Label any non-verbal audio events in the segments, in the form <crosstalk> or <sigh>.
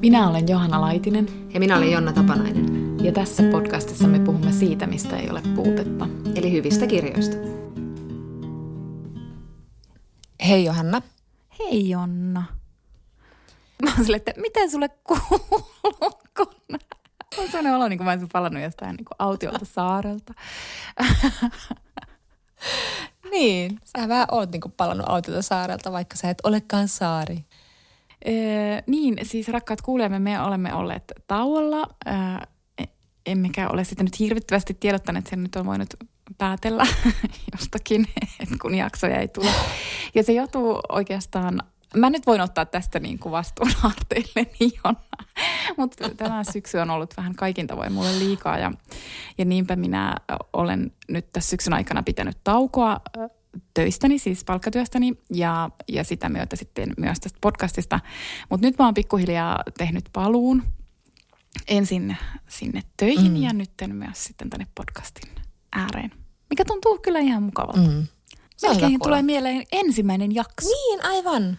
Minä olen Johanna Laitinen. Ja minä olen Jonna Tapanainen. Ja tässä podcastissa me puhumme siitä, mistä ei ole puutetta. Eli hyvistä kirjoista. Hei Johanna. Hei Jonna. Mä oon silleen, että miten sulle kuuluu? On sellainen olo, niin kuin mä olisin palannut jostain niin autiolta saarelta. niin, sä vähän oot niin kuin palannut autiolta saarelta, vaikka sä et olekaan saari. Ee, niin, siis rakkaat kuulijamme, me olemme olleet tauolla. Ee, emmekä ole sitten nyt hirvittävästi tiedottaneet, sen nyt on voinut päätellä <laughs> jostakin, että kun jaksoja ei tule. Ja se johtuu oikeastaan, mä nyt voin ottaa tästä niin kuin vastuun <laughs> niin Jonna. Mutta tämä syksy on ollut vähän kaikin tavoin mulle liikaa ja, ja niinpä minä olen nyt tässä syksyn aikana pitänyt taukoa töistäni, siis palkkatyöstäni ja, ja sitä myötä sitten myös tästä podcastista. Mutta nyt mä oon pikkuhiljaa tehnyt paluun ensin sinne töihin mm. ja nyt myös sitten tänne podcastin ääreen, mikä tuntuu kyllä ihan mukavalta. Mm. Melkein tulee mieleen ensimmäinen jakso. Niin, aivan.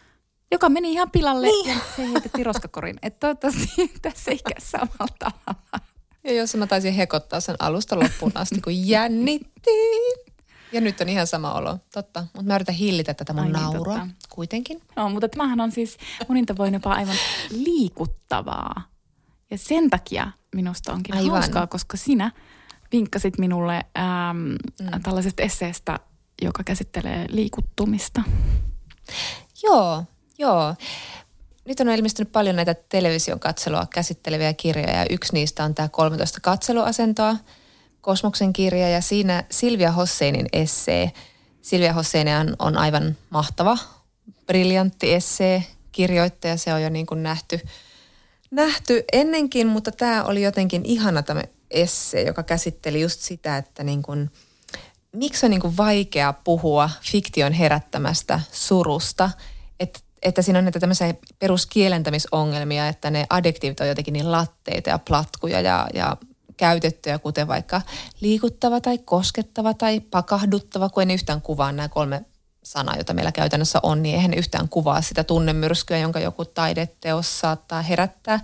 Joka meni ihan pilalle niin. ja se heitettiin roskakorin. Että toivottavasti <laughs> tässä ei käy samalla tavalla. Ja jos mä taisin hekottaa sen alusta loppuun asti, kun jännittiin. Ja nyt on ihan sama olo, totta. Mutta mä yritän hillitä tätä mun Ai niin, naurua totta. kuitenkin. No, mutta tämähän on siis monin tavoin jopa aivan liikuttavaa. Ja sen takia minusta onkin aivan. hauskaa, koska sinä vinkkasit minulle äm, mm. tällaisesta esseestä, joka käsittelee liikuttumista. Joo, joo. Nyt on ilmestynyt paljon näitä television katselua käsitteleviä kirjoja ja yksi niistä on tämä 13 katseluasentoa, Kosmoksen kirja ja siinä Silvia Hosseinin essee. Silvia Hossein on aivan mahtava, briljantti essee, kirjoittaja, se on jo niin kuin nähty, nähty ennenkin, mutta tämä oli jotenkin ihana tämä esse, joka käsitteli just sitä, että niin kuin, miksi on niin kuin vaikea puhua fiktion herättämästä surusta, että että siinä on näitä tämmöisiä peruskielentämisongelmia, että ne adjektiivit on jotenkin niin latteita ja platkuja ja, ja käytettyjä, kuten vaikka liikuttava tai koskettava tai pakahduttava, kun en yhtään kuvaa nämä kolme sanaa, joita meillä käytännössä on, niin eihän yhtään kuvaa sitä tunnemyrskyä, jonka joku taideteos saattaa herättää.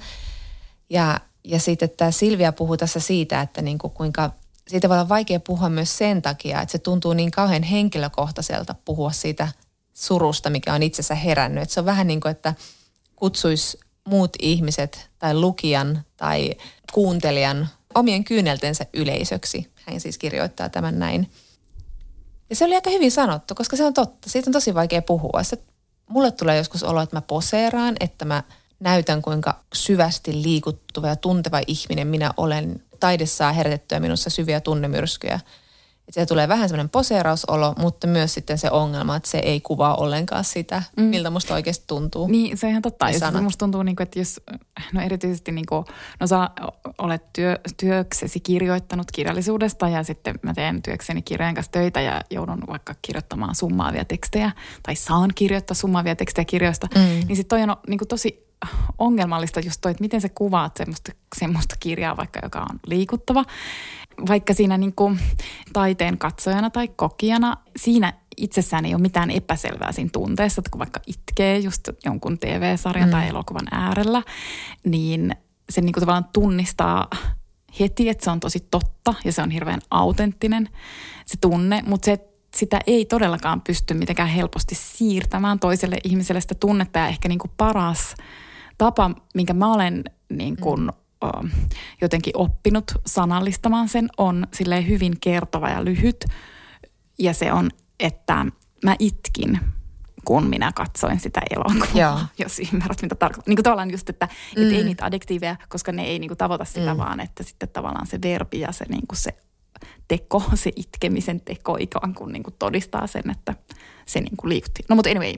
Ja ja sitten tämä Silvia puhuu tässä siitä, että niin kuin kuinka siitä voi olla vaikea puhua myös sen takia, että se tuntuu niin kauhean henkilökohtaiselta puhua siitä surusta, mikä on itsessä herännyt. Että se on vähän niin kuin, että kutsuisi muut ihmiset tai lukijan tai kuuntelijan omien kyyneltensä yleisöksi. Hän siis kirjoittaa tämän näin. Ja se oli aika hyvin sanottu, koska se on totta. Siitä on tosi vaikea puhua. Se, mulle tulee joskus olo, että mä poseeraan, että mä – näytän, kuinka syvästi liikuttuva ja tunteva ihminen minä olen. Taide saa herätettyä minussa syviä tunnemyrskyjä. Se tulee vähän semmoinen poseerausolo, mutta myös sitten se ongelma, että se ei kuvaa ollenkaan sitä, mm. miltä musta oikeasti tuntuu. Niin, se on ihan totta. Ja musta tuntuu, niin kuin, että jos, no erityisesti niin kuin, no sä olet työ, työksesi kirjoittanut kirjallisuudesta ja sitten mä teen työkseni kirjojen kanssa töitä ja joudun vaikka kirjoittamaan summaavia tekstejä tai saan kirjoittaa summaavia tekstejä kirjoista, mm. niin sitten toi on niin kuin tosi ongelmallista just toi, että miten sä kuvaat semmoista, semmoista kirjaa vaikka, joka on liikuttava. Vaikka siinä niin kuin taiteen katsojana tai kokijana, siinä itsessään ei ole mitään epäselvää siinä tunteessa, että kun vaikka itkee just jonkun TV-sarjan mm. tai elokuvan äärellä, niin se niin kuin tavallaan tunnistaa heti, että se on tosi totta ja se on hirveän autenttinen se tunne, mutta se, sitä ei todellakaan pysty mitenkään helposti siirtämään toiselle ihmiselle sitä tunnetta ja ehkä niin kuin paras tapa, minkä mä olen niin kuin, mm. Jotenkin oppinut sanallistamaan sen, on sille hyvin kertova ja lyhyt. Ja se on, että mä itkin kun minä katsoin sitä elokuvaa, Joo. <laughs> jos ymmärrät, mitä tarkoittaa. Niin kuin tavallaan just, että mm. et ei niitä adjektiiveja, koska ne ei niin kuin tavoita sitä, mm. vaan että sitten tavallaan se verbi ja se, niin kuin se teko, se itkemisen teko ikään kuin, niin kuin todistaa sen, että se niin kuin liikutti. No mutta anyway,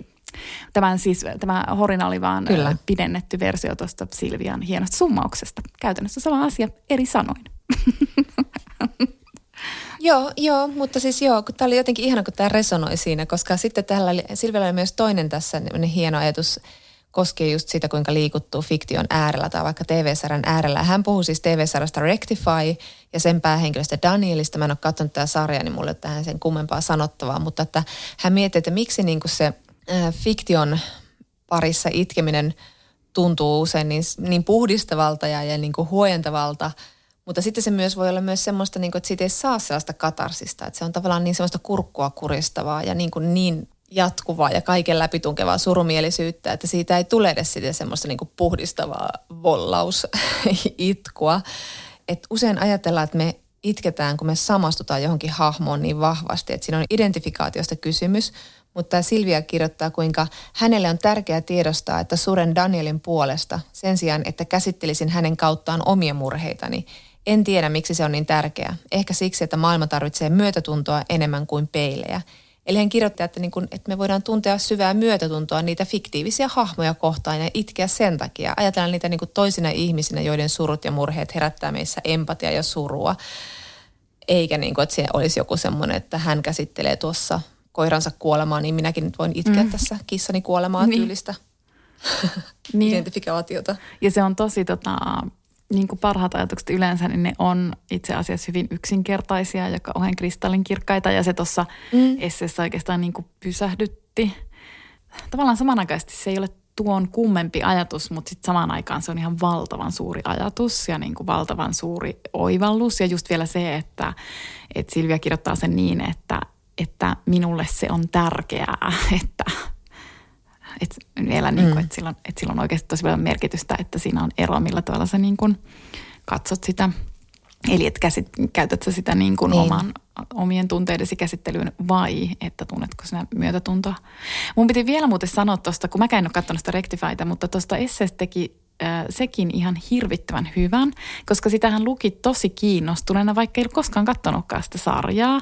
Tämän siis, tämä Horina oli vaan Kyllä. pidennetty versio tuosta Silvian hienosta summauksesta. Käytännössä sama asia eri sanoin. <laughs> Joo, joo, mutta siis joo, kun tämä oli jotenkin ihana, kun tämä resonoi siinä, koska sitten täällä oli, Silvellä oli myös toinen tässä hieno ajatus, koskee just sitä, kuinka liikuttuu fiktion äärellä tai vaikka TV-sarjan äärellä. Hän puhuu siis TV-sarjasta Rectify ja sen päähenkilöstä Danielista. Mä en ole katsonut tätä sarjaa, niin mulle tähän sen kummempaa sanottavaa, mutta että hän miettii, että miksi niin kuin se fiktion parissa itkeminen tuntuu usein niin, niin puhdistavalta ja, ja niin kuin huojentavalta, mutta sitten se myös voi olla myös semmoista, niin kuin, että siitä ei saa sellaista katarsista, että se on tavallaan niin semmoista kurkkua kuristavaa ja niin, kuin niin jatkuvaa ja kaiken läpitunkevaa surumielisyyttä, että siitä ei tule edes sitä semmoista niin kuin puhdistavaa vollausitkua. Et usein ajatellaan, että me itketään, kun me samastutaan johonkin hahmoon niin vahvasti, että siinä on identifikaatiosta kysymys, mutta Silvia kirjoittaa, kuinka hänelle on tärkeää tiedostaa, että suren Danielin puolesta sen sijaan, että käsittelisin hänen kauttaan omia murheitani. En tiedä, miksi se on niin tärkeää. Ehkä siksi, että maailma tarvitsee myötätuntoa enemmän kuin peilejä – Eli hän kirjoittaa, että, niin kun, että me voidaan tuntea syvää myötätuntoa niitä fiktiivisiä hahmoja kohtaan ja itkeä sen takia. Ajatellaan niitä niin toisina ihmisinä, joiden surut ja murheet herättää meissä empatia ja surua. Eikä niin kuin, että se olisi joku semmoinen, että hän käsittelee tuossa koiransa kuolemaa, niin minäkin nyt voin itkeä mm. tässä kissani kuolemaa niin. tyylistä <laughs> niin. identifikaatiota. Ja se on tosi tota, niin kuin parhaat ajatukset yleensä, niin ne on itse asiassa hyvin yksinkertaisia ja kauhean kristallinkirkkaita. Ja se tuossa mm. esseessä oikeastaan niin kuin pysähdytti. Tavallaan samanaikaisesti se ei ole tuon kummempi ajatus, mutta sitten samaan aikaan se on ihan valtavan suuri ajatus ja niin kuin valtavan suuri oivallus. Ja just vielä se, että, että Silvia kirjoittaa sen niin, että, että minulle se on tärkeää, <laughs> että et vielä niin kuin, mm. että, sillä on, että sillä on oikeasti tosi paljon merkitystä, että siinä on ero, millä tavalla sä niin kuin katsot sitä. Eli että käsit, käytät sä sitä niin kuin niin. oman, omien tunteidesi käsittelyyn vai että tunnetko sinä myötätuntoa. Mun piti vielä muuten sanoa tuosta, kun mä en ole katsonut sitä Rectifyta, mutta tuosta esseestä teki äh, sekin ihan hirvittävän hyvän, koska sitähän luki tosi kiinnostuneena, vaikka ei ole koskaan katsonutkaan sitä sarjaa.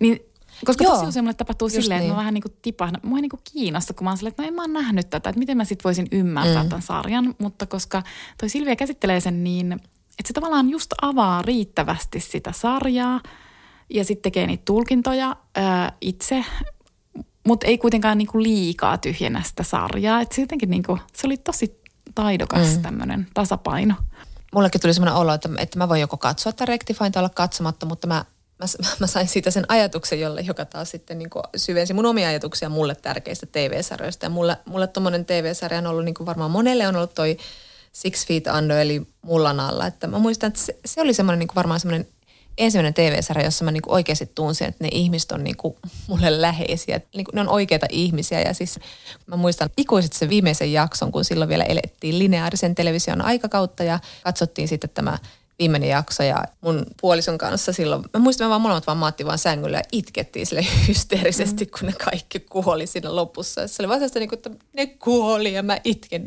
Niin koska Joo, tosi usein mulle tapahtuu silleen, niin. että mä vähän niin kuin tipahdan. Mua ei niin kuin kiinnosta, kun mä oon silleen, että no en mä oon nähnyt tätä, että miten mä sit voisin ymmärtää mm. tämän sarjan. Mutta koska toi Silvia käsittelee sen niin, että se tavallaan just avaa riittävästi sitä sarjaa ja sitten tekee niitä tulkintoja ää, itse, mutta ei kuitenkaan niin kuin liikaa tyhjennä sitä sarjaa. Että se jotenkin niin kuin, se oli tosi taidokas mm. tämmöinen tasapaino. Mullekin tuli semmoinen olo, että, että mä voin joko katsoa tätä Rectifine tai olla katsomatta, mutta mä mä, mä sain siitä sen ajatuksen, jolle, joka taas sitten niin kuin syvensi mun omia ajatuksia mulle tärkeistä TV-sarjoista. Ja mulle, mulle tommonen TV-sarja on ollut niin kuin varmaan monelle on ollut toi Six Feet Under, eli Mullan alla. Että mä muistan, että se, se oli semmoinen niin kuin varmaan semmoinen ensimmäinen TV-sarja, jossa mä niin kuin oikeasti tunsin, että ne ihmiset on niin kuin mulle läheisiä. Niin kuin ne on oikeita ihmisiä ja siis mä muistan ikuisesti sen viimeisen jakson, kun silloin vielä elettiin lineaarisen television aikakautta ja katsottiin sitten tämä viimeinen jakso ja mun puolison kanssa silloin, mä muistan, me vaan molemmat vaan maattiin vaan sängyllä ja itkettiin sille <laughs> hysteerisesti, mm. kun ne kaikki kuoli siinä lopussa. Se oli vaan sellaista, niin että ne kuoli ja mä itken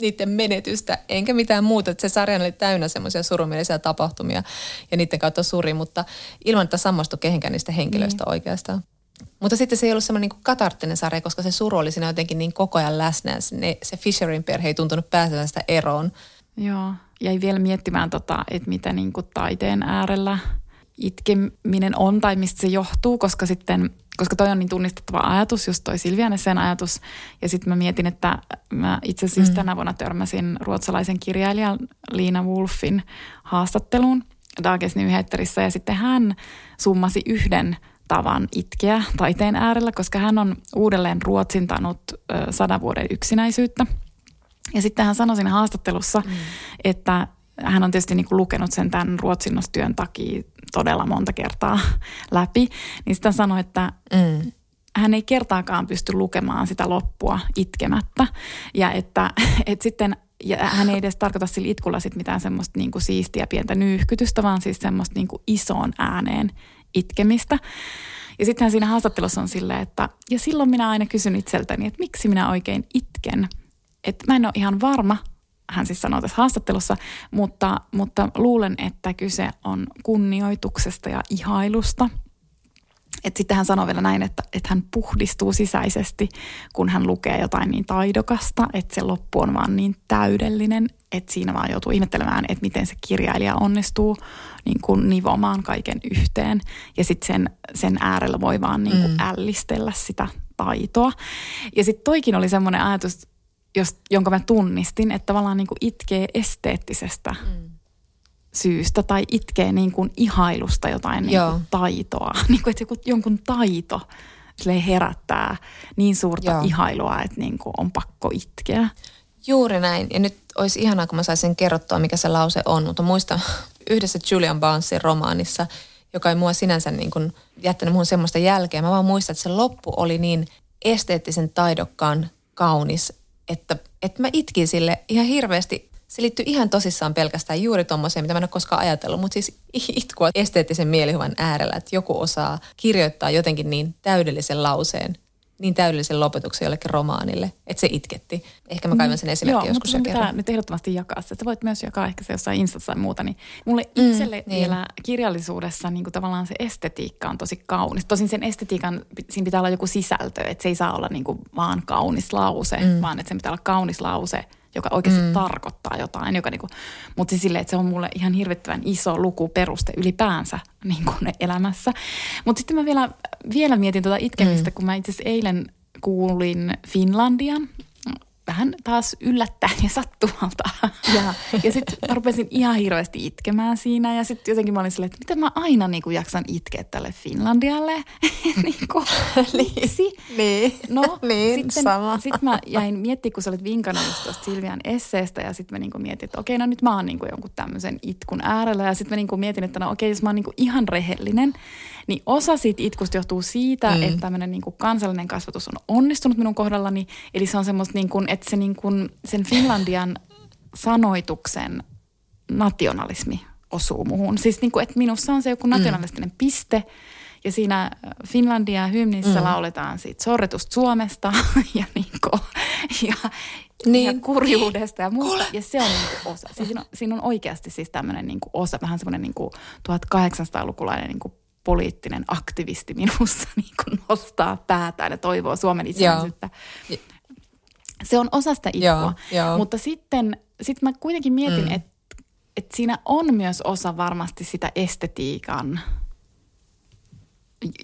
niiden menetystä, enkä mitään muuta. Että se sarja oli täynnä semmoisia surumielisiä tapahtumia ja niiden kautta suri, mutta ilman, että samastui kehenkään niistä henkilöistä mm. oikeastaan. Mutta sitten se ei ollut semmoinen niin katarttinen sarja, koska se suru oli siinä jotenkin niin koko ajan läsnä. Se, se Fisherin perhe ei tuntunut pääsevän sitä eroon. Joo, jäi vielä miettimään, tota, että mitä niin kuin taiteen äärellä itkeminen on tai mistä se johtuu, koska sitten koska toi on niin tunnistettava ajatus, just toi Silvianen sen ajatus. Ja sitten mä mietin, että mä itse asiassa mm. tänä vuonna törmäsin ruotsalaisen kirjailijan Liina Wolfin haastatteluun Dagens Nyheterissä. Ja sitten hän summasi yhden tavan itkeä taiteen äärellä, koska hän on uudelleen ruotsintanut sadan vuoden yksinäisyyttä – ja sitten hän sanoi siinä haastattelussa, mm. että hän on tietysti niin kuin lukenut sen tämän ruotsinnostyön takia todella monta kertaa <laughs> läpi. Niin sitten sanoi, että mm. hän ei kertaakaan pysty lukemaan sitä loppua itkemättä. Ja että, <laughs> että sitten ja hän ei edes tarkoita sillä itkulla sit mitään semmoista niin kuin siistiä pientä nyyhkytystä, vaan siis semmoista niin kuin isoon ääneen itkemistä. Ja sitten hän siinä haastattelussa on silleen, että ja silloin minä aina kysyn itseltäni, että miksi minä oikein itken että mä en ole ihan varma, hän siis sanoo tässä haastattelussa, mutta, mutta luulen, että kyse on kunnioituksesta ja ihailusta. sitten hän sanoi vielä näin, että, että hän puhdistuu sisäisesti, kun hän lukee jotain niin taidokasta, että se loppu on vaan niin täydellinen, että siinä vaan joutuu ihmettelemään, että miten se kirjailija onnistuu niin kuin nivomaan kaiken yhteen. Ja sitten sen, sen äärellä voi vaan niin kuin mm. ällistellä sitä taitoa. Ja sitten toikin oli semmoinen ajatus, jos, jonka mä tunnistin, että tavallaan niin kuin itkee esteettisestä mm syystä tai itkee niin kuin ihailusta jotain niin kuin taitoa. <laughs> Niin kuin, että joku, jonkun taito herättää niin suurta Joo. ihailua, että niin kuin on pakko itkeä. Juuri näin. Ja nyt olisi ihanaa, kun mä saisin kerrottua, mikä se lause on. Mutta muista <laughs> yhdessä Julian Barnesin romaanissa, joka ei mua sinänsä niin kuin jättänyt muun semmoista jälkeä. Mä vaan muistan, että se loppu oli niin esteettisen taidokkaan kaunis, että, että mä itkin sille ihan hirveästi. Se liittyy ihan tosissaan pelkästään juuri tuommoiseen, mitä mä en ole koskaan ajatellut, mutta siis <laughs> itkua esteettisen mielihyvän äärellä, että joku osaa kirjoittaa jotenkin niin täydellisen lauseen, niin täydellisen lopetuksen jollekin romaanille, että se itketti. Ehkä mä kaivan sen esimerkki Joo, joskus jo kerran. nyt ehdottomasti jakaa se. Sä voit myös jakaa ehkä se jossain Instassa tai muuta. Niin mulle mm, itselle mm, vielä niin. kirjallisuudessa niin kuin tavallaan se estetiikka on tosi kaunis. Tosin sen estetiikan, siinä pitää olla joku sisältö, että se ei saa olla niin kuin vaan kaunis lause, mm. vaan että se pitää olla kaunis lause – joka oikeasti mm. tarkoittaa jotain. Joka niinku, mutta siis silleen, että se on mulle ihan hirvittävän iso luku peruste ylipäänsä <laughs> niin kuin elämässä. Mutta sitten mä vielä, vielä mietin tuota itkemistä, mm. kun mä itse asiassa eilen kuulin Finlandian vähän taas yllättäen ja sattumalta. Ja, ja sitten rupesin ihan hirveästi itkemään siinä ja sitten jotenkin mä olin silleen, että miten mä aina niin kuin jaksan itkeä tälle Finlandialle. <laughs> niin kuin, miksi? niin, no, <laughs> niin sitten, sama. Sitten mä jäin miettimään, kun sä olit vinkannut tuosta Silvian esseestä ja sitten mä niin kuin mietin, että okei, no nyt mä oon niin kuin jonkun tämmöisen itkun äärellä ja sitten mä niin kuin mietin, että no okei, jos mä oon niin kuin ihan rehellinen, niin osa siitä itkusta johtuu siitä, mm. että tämmöinen niin kansallinen kasvatus on onnistunut minun kohdallani. Eli se on semmoista, niin kuin, että se niin kuin, sen Finlandian sanoituksen nationalismi osuu muhun. Siis niin kuin, että minussa on se joku mm. nationalistinen mm. piste, ja siinä Finlandia hymnissä mm. lauletaan siitä sorretusta Suomesta <laughs> ja, niin kuin, ja, niin. ja kurjuudesta ja muusta. Ja se on niin kuin osa. Siis siinä, on, siinä on oikeasti siis tämmöinen niin kuin osa, vähän semmoinen niin kuin 1800-lukulainen niin kuin poliittinen aktivisti minussa <laughs> niin kuin nostaa päätään ja toivoo Suomen itsenäisyyttä. Se on osa sitä itkua. Mutta sitten sit mä kuitenkin mietin, mm. että et siinä on myös osa varmasti sitä estetiikan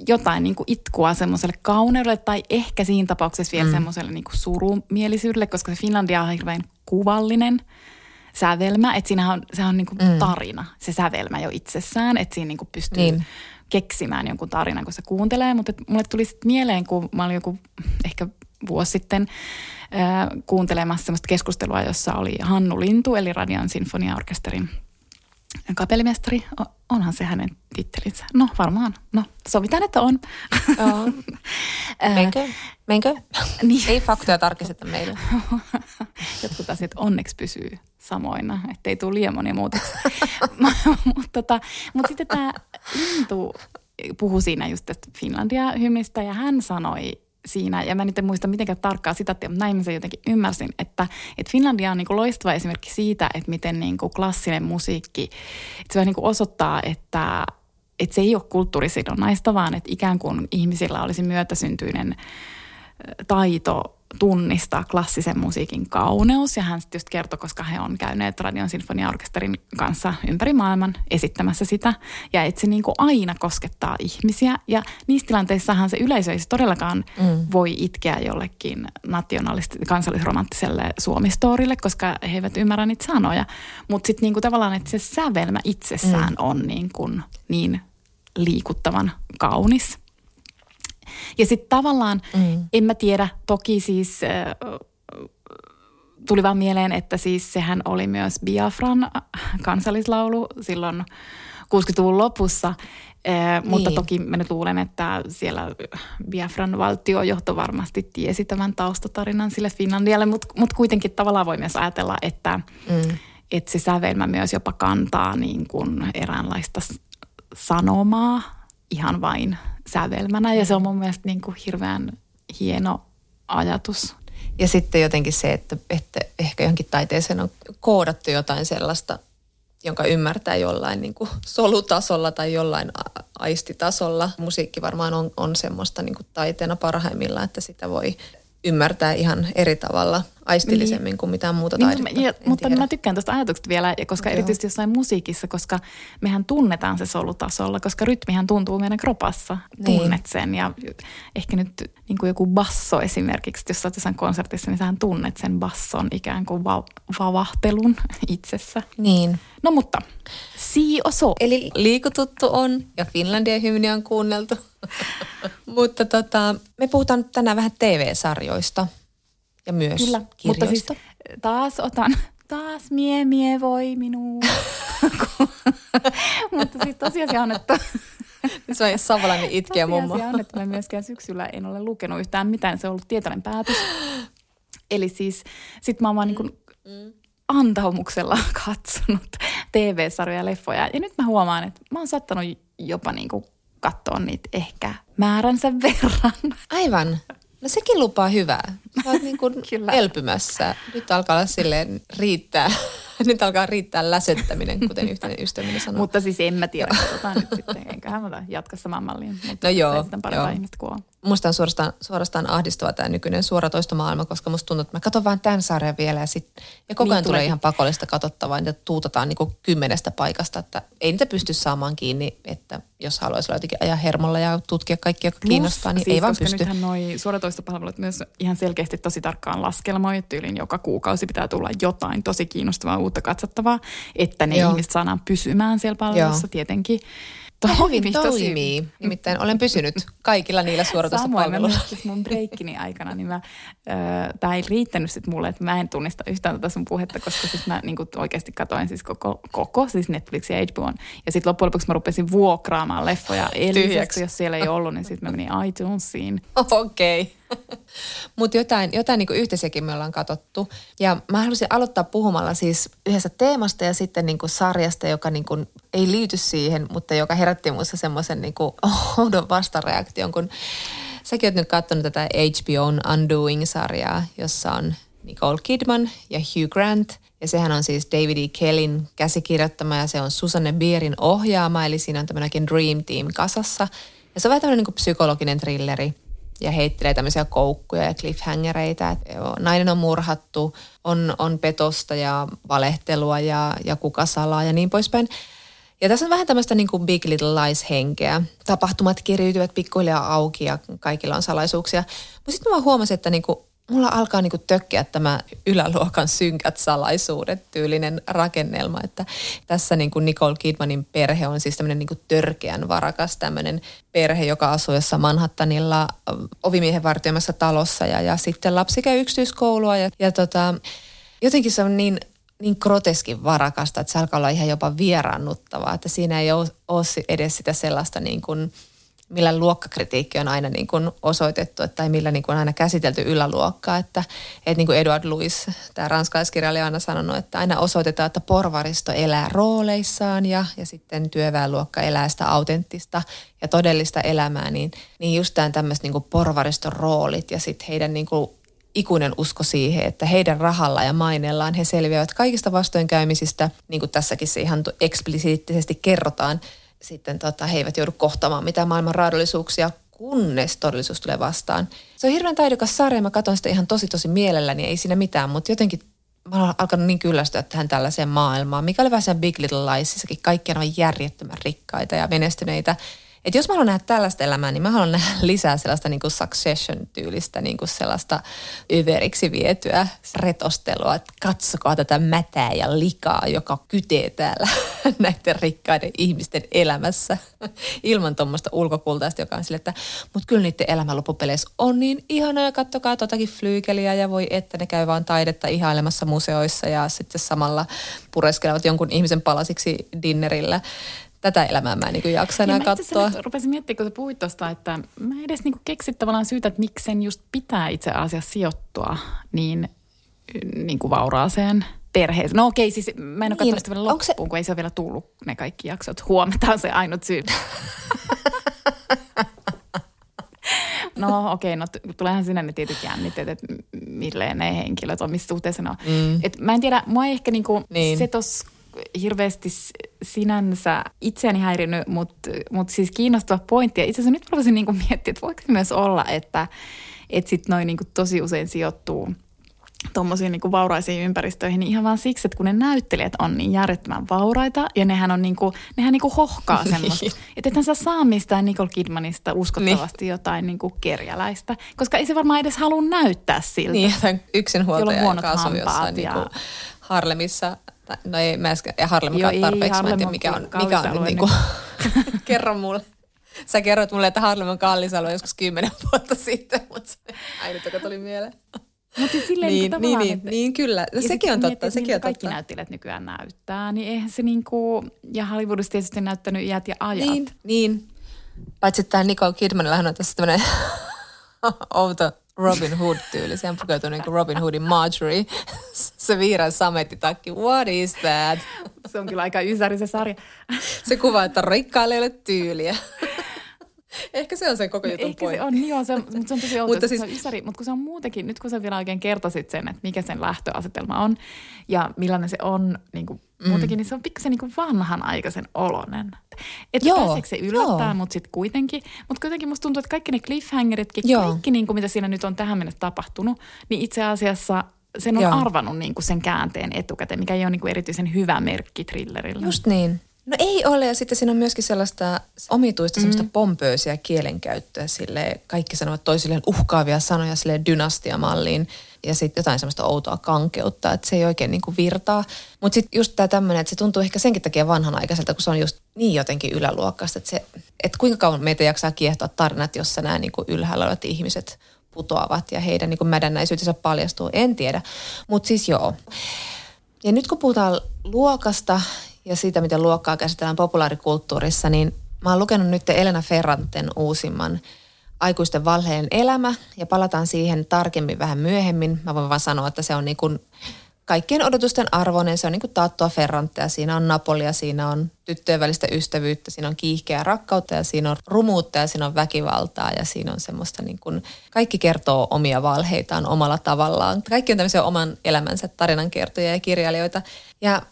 jotain niin kuin itkua semmoiselle kauneudelle tai ehkä siinä tapauksessa vielä mm. semmoiselle niin kuin surumielisyydelle, koska se Finlandia on hirveän kuvallinen sävelmä, että siinähän on, se on niin kuin mm. tarina, se sävelmä jo itsessään, että siinä niin kuin pystyy niin keksimään jonkun tarinan, kun se kuuntelee. Mutta mulle tuli sitten mieleen, kun mä olin joku ehkä vuosi sitten äh, kuuntelemassa sellaista keskustelua, jossa oli Hannu Lintu, eli Radian sinfoniaorkesterin kapellimestari. Onhan se hänen tittelinsä. No varmaan. No sovitaan, että on. <laughs> Menkö? Menkö? Niin. Ei faktoja tarkisteta meille. <laughs> Jotkut asiat onneksi pysyy samoina, ettei tule liian monia muutoksia. <laughs> mutta tota, mut sitten tämä Lintu puhui siinä just tästä Finlandia-hymnistä ja hän sanoi siinä, ja mä nyt en muista mitenkään tarkkaa sitaattia, mutta näin mä sen jotenkin ymmärsin, että, että Finlandia on niin kuin loistava esimerkki siitä, että miten niin kuin klassinen musiikki, että se vähän niin kuin osoittaa, että, että se ei ole kulttuurisidonnaista, vaan että ikään kuin ihmisillä olisi myötäsyntyinen taito tunnistaa klassisen musiikin kauneus. Ja hän sitten just kertoi, koska he on käyneet Radion Sinfoniaorkesterin kanssa ympäri maailman esittämässä sitä. Ja että se niin kuin aina koskettaa ihmisiä. Ja niissä tilanteissahan se yleisö ei todellakaan mm. voi itkeä jollekin nationalisti kansallisromanttiselle suomistorille, koska he eivät ymmärrä niitä sanoja. Mutta sitten niin tavallaan, että se sävelmä itsessään mm. on niin, kuin niin liikuttavan kaunis – ja sitten tavallaan, mm. en mä tiedä, toki siis äh, tuli vaan mieleen, että siis sehän oli myös Biafran kansallislaulu silloin 60-luvun lopussa. niin. Mutta toki mä nyt luulen, että siellä Biafran valtiojohto varmasti tiesi tämän taustatarinan sille Finlandialle, mutta mut kuitenkin tavallaan voi myös ajatella, että, mm. että se sävelmä myös jopa kantaa niin kuin eräänlaista sanomaa ihan vain sävelmänä ja se on mun mielestä niin kuin hirveän hieno ajatus. Ja sitten jotenkin se, että, että ehkä johonkin taiteeseen on koodattu jotain sellaista, jonka ymmärtää jollain niin kuin solutasolla tai jollain aistitasolla. Musiikki varmaan on, on semmoista niin kuin taiteena parhaimmillaan, että sitä voi ymmärtää ihan eri tavalla aistillisemmin niin. kuin mitään muuta niin, taidetta. Ja, mutta tiedä. mä tykkään tuosta ajatuksesta vielä, koska Joo. erityisesti jossain musiikissa, koska mehän tunnetaan se solutasolla, koska rytmihän tuntuu meidän kropassa. Niin. Tunnet sen ja ehkä nyt niin kuin joku basso esimerkiksi, jos olet jossain konsertissa, niin sähän tunnet sen basson ikään kuin va- vavahtelun itsessä. Niin. No mutta, si oso. Eli liikututtu on ja Finlandia hymni on kuunneltu. <laughs> mutta tota, me puhutaan tänään vähän TV-sarjoista ja myös Kyllä, kirjoista. mutta siis taas otan, taas mie mie voi minua. <laughs> mutta siis tosiasia on, että se on savolainen itkeä mummo. on, että mä myöskään syksyllä en ole lukenut yhtään mitään. Se on ollut tietoinen päätös. Eli siis sit mä oon vaan niin kuin mm. antaumuksella katsonut TV-sarjoja ja leffoja. Ja nyt mä huomaan, että mä oon saattanut jopa niin kuin katsoa niitä ehkä määränsä verran. Aivan. No sekin lupaa hyvää. Sä oot niin kuin <laughs> elpymässä. Nyt alkaa olla silleen riittää. <laughs> Nyt alkaa riittää läsettäminen, kuten yhteinen ystäväni sanoo. Mutta siis en mä tiedä, katsotaan nyt sitten. Enköhän mä jatka samaan malliin. Mutta no joo. Se sitten parempaa ihmistä kuin on musta on suorastaan, suorastaan ahdistava tämä nykyinen suoratoistomaailma, koska musta tuntuu, että mä katson vain tämän sarjan vielä ja, sit, ja koko ajan niin tulee ihan pakollista katsottavaa, niitä tuutataan niin kymmenestä paikasta, että ei niitä pysty saamaan kiinni, että jos haluaisi olla jotenkin ajaa hermolla ja tutkia kaikki, joka kiinnostaa, niin siis, ei vaan pysty. nythän noi suoratoistopalvelut myös ihan selkeästi tosi tarkkaan laskelmoi, että tyyliin joka kuukausi pitää tulla jotain tosi kiinnostavaa uutta katsottavaa, että ne Joo. ihmiset saadaan pysymään siellä palvelussa Joo. tietenkin. Toimii, hyvin toimii. Tosi... Nimittäin olen pysynyt kaikilla niillä suoratoistopalveluilla. Samoin mä mun breikkini aikana, niin mä, tämä ei riittänyt sit mulle, että mä en tunnista yhtään tätä sun puhetta, koska siis mä niin oikeasti katoin siis koko, koko siis Netflix ja HBO. Ja sitten loppujen lopuksi mä rupesin vuokraamaan leffoja Elisestä, jos siellä ei ollut, niin sitten mä menin iTunesiin. Okei. Okay. <laughs> Mutta jotain, jotain niin yhteisiäkin me ollaan katsottu. Ja mä haluaisin aloittaa puhumalla siis yhdessä teemasta ja sitten niin sarjasta, joka niin ei liity siihen, mutta joka herätti minussa semmoisen niin <laughs> oudon vastareaktion, kun säkin oot nyt katsonut tätä HBOn Undoing-sarjaa, jossa on Nicole Kidman ja Hugh Grant. Ja sehän on siis David E. Kellin käsikirjoittama ja se on Susanne Bierin ohjaama, eli siinä on tämmöinen Dream Team kasassa. Ja se on vähän tämmöinen niin psykologinen trilleri ja heittelee tämmöisiä koukkuja ja cliffhangereita. Että nainen on murhattu, on, on petosta ja valehtelua ja, ja kukasalaa ja niin poispäin. Ja tässä on vähän tämmöistä niin kuin Big Little Lies-henkeä. Tapahtumat kiriytyvät pikkuhiljaa auki ja kaikilla on salaisuuksia. Mutta sitten mä huomasin, että niin kuin mulla alkaa niinku tökkiä tämä yläluokan synkät salaisuudet tyylinen rakennelma, että tässä niinku Nicole Kidmanin perhe on siis tämmöinen niinku törkeän varakas tämmöinen perhe, joka asuu jossain Manhattanilla ovimiehen vartioimassa talossa ja, ja sitten lapsi käy yksityiskoulua ja, ja tota, jotenkin se on niin niin groteskin varakasta, että se alkaa olla ihan jopa vieraannuttavaa, että siinä ei ole, ole edes sitä sellaista niin kuin, millä luokkakritiikki on aina niin kuin osoitettu, että, tai millä niin kuin on aina käsitelty yläluokkaa. Että, että niin kuin Edward Louis, tämä ranskalaiskirjailija, on aina sanonut, että aina osoitetaan, että porvaristo elää rooleissaan ja, ja sitten työväenluokka elää sitä autenttista ja todellista elämää. Niin, niin just tämän tämmöiset niin kuin porvariston roolit ja sitten heidän niin kuin ikuinen usko siihen, että heidän rahalla ja mainellaan he selviävät kaikista vastoinkäymisistä, niin kuin tässäkin se ihan eksplisiittisesti kerrotaan – sitten tota, he eivät joudu kohtaamaan mitään maailman raadollisuuksia, kunnes todellisuus tulee vastaan. Se on hirveän taidokas sarja, mä katson sitä ihan tosi tosi mielelläni, ei siinä mitään, mutta jotenkin mä olen alkanut niin kyllästyä tähän tällaiseen maailmaan, mikä oli vähän Big Little Liesissakin, kaikki on järjettömän rikkaita ja menestyneitä että jos mä haluan nähdä tällaista elämää, niin mä haluan nähdä lisää sellaista niin kuin succession-tyylistä, niin kuin sellaista yveriksi vietyä retostelua, että katsokaa tätä mätää ja likaa, joka kytee täällä <laughs> näiden rikkaiden ihmisten elämässä. Ilman tuommoista ulkokultaista, joka on sille, että mutta kyllä niiden elämä loppupeleissä on niin ihanaa ja kattokaa totakin flyykeliä ja voi että ne käy vaan taidetta ihailemassa museoissa ja sitten samalla pureskelevat jonkun ihmisen palasiksi dinnerillä tätä elämää mä en niin jaksa enää ja katsoa. Mä rupesin miettimään, kun sä puhuit tuosta, että mä edes niin keksit tavallaan syytä, että miksi sen just pitää itse asiassa sijoittua niin, niin kuin vauraaseen perheeseen. No okei, siis mä en ole niin, katsonut vielä loppuun, se... kun ei se ole vielä tullut ne kaikki jaksot. Huomataan se ainut syy. <laughs> No okei, okay, no tuleehan sinne ne tietyt jännitteet, että milleen ne henkilöt on, missä suhteessa ne on. Mm. Et mä en tiedä, mua ei ehkä niinku, niin. se tos hirveästi sinänsä itseäni häirinyt, mutta mut siis kiinnostava pointti. Ja itse asiassa nyt voisin niinku miettiä, että voiko se myös olla, että et sit noin niinku tosi usein sijoittuu – tuommoisiin niin vauraisiin ympäristöihin niin ihan vaan siksi, että kun ne näyttelijät on niin järjettömän vauraita ja nehän on niin kuin, nehän niin kuin hohkaa niin. semmoista. Että ethän sä saa mistään Nicole Kidmanista uskottavasti niin. jotain niin kuin kerjäläistä, koska ei se varmaan edes halua näyttää siltä. Niin, yksinhuoltaja, joka asuu jossain ja... niin kuin Harlemissa. No ei, mä äsken, ja Harlem Joo, tarpeeksi, mä en tiedä mikä on, mikä on nyt niin kuin, <laughs> kerro mulle. Sä kerrot mulle, että Harlem on kallis alue joskus kymmenen <laughs> vuotta sitten, mutta ainut, joka tuli mieleen. Mutta siis silleen niin, niin, niin, niin, niin, kyllä. No, sekin on totta. Sekin niin on kaikki totta. näyttelijät nykyään näyttää, niin eihän se niinku, ja Hollywoodissa tietysti näyttänyt iät ja ajat. Niin, niin. Paitsi että tämä Nicole Kidmanilla on tässä tämmöinen <laughs> outo Robin Hood-tyyli. Sehän pukeutuu niin kuin Robin Hoodin Marjorie. se viiran samettitakki. What is that? Se on kyllä aika ysäri se sarja. se kuvaa, että rikkaille ei ole tyyliä. Ehkä se on se koko jutun Ehkä pointti. se on, niin on, se, mutta se on tosi outo, mutta, siis... se on ysäri, mutta kun se on muutenkin, nyt kun sä vielä oikein kertoisit sen, että mikä sen lähtöasetelma on ja millainen se on niin kuin mm. muutenkin, niin se on pikkasen niin vanhanaikaisen olonen. Että pääseekö se yllättää, mutta sitten kuitenkin. Mutta kuitenkin musta tuntuu, että kaikki ne cliffhangeritkin, joo. kaikki niin kuin mitä siinä nyt on tähän mennessä tapahtunut, niin itse asiassa sen on joo. arvannut niin kuin sen käänteen etukäteen, mikä ei ole niin kuin erityisen hyvä merkki thrillerillä. Just niin. No ei ole, ja sitten siinä on myöskin sellaista omituista, mm. semmoista pompöösiä kielenkäyttöä, sille kaikki sanovat toisilleen uhkaavia sanoja sille dynastiamalliin, ja sitten jotain semmoista outoa kankeutta, että se ei oikein niin kuin virtaa. Mutta sitten just tämä tämmöinen, että se tuntuu ehkä senkin takia vanhanaikaiselta, kun se on just niin jotenkin yläluokkaista, että, se, että kuinka kauan meitä jaksaa kiehtoa tarinat, jossa nämä niin kuin ylhäällä olevat ihmiset putoavat ja heidän niin kuin mädännäisyytensä paljastuu, en tiedä. Mutta siis joo. Ja nyt kun puhutaan luokasta ja siitä, miten luokkaa käsitellään populaarikulttuurissa, niin mä oon lukenut nyt Elena Ferranten uusimman Aikuisten valheen elämä ja palataan siihen tarkemmin vähän myöhemmin. Mä voin vaan sanoa, että se on niin kuin kaikkien odotusten arvoinen. Se on niin kuin taattua Ferrantteja. Siinä on Napolia, siinä on tyttöjen välistä ystävyyttä, siinä on kiihkeää rakkautta ja siinä on rumuutta ja siinä on väkivaltaa ja siinä on semmoista niin kuin, kaikki kertoo omia valheitaan omalla tavallaan. Kaikki on tämmöisiä oman elämänsä tarinankertoja ja kirjailijoita. Ja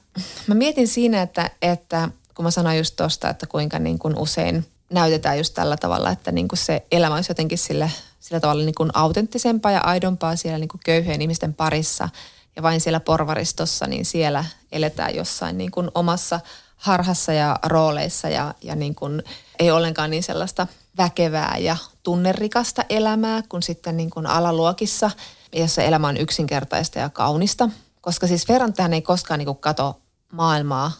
mä mietin siinä, että, että kun mä sanoin just tuosta, että kuinka niin kuin usein näytetään just tällä tavalla, että niin kuin se elämä olisi jotenkin sille, sillä tavalla niin kuin autenttisempaa ja aidompaa siellä niin kuin köyhien ihmisten parissa ja vain siellä porvaristossa, niin siellä eletään jossain niin kuin omassa harhassa ja rooleissa ja, ja niin kuin ei ollenkaan niin sellaista väkevää ja tunnerikasta elämää kuin sitten niin kuin alaluokissa, jossa elämä on yksinkertaista ja kaunista. Koska siis Ferrantehän ei koskaan niin kuin kato maailmaa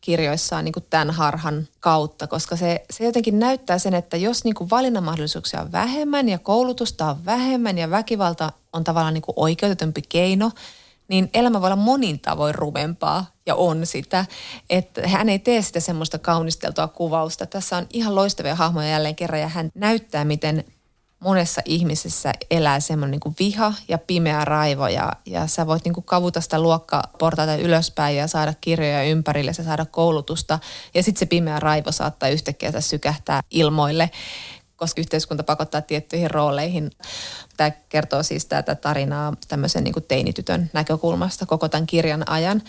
kirjoissaan niin kuin tämän harhan kautta, koska se, se jotenkin näyttää sen, että jos niin kuin valinnanmahdollisuuksia on vähemmän ja koulutusta on vähemmän ja väkivalta on tavallaan niin kuin oikeutetumpi keino, niin elämä voi olla monin tavoin rumempaa ja on sitä. Että hän ei tee sitä semmoista kaunisteltua kuvausta. Tässä on ihan loistavia hahmoja jälleen kerran ja hän näyttää, miten monessa ihmisessä elää semmoinen niin kuin viha ja pimeä raivo ja, ja sä voit niin kuin kavuta sitä luokkaportaita ylöspäin ja saada kirjoja ympärille ja saada koulutusta ja sitten se pimeä raivo saattaa yhtäkkiä sykähtää ilmoille koska yhteiskunta pakottaa tiettyihin rooleihin. Tämä kertoo siis tätä tarinaa tämmöisen niin kuin teinitytön näkökulmasta koko tämän kirjan ajan.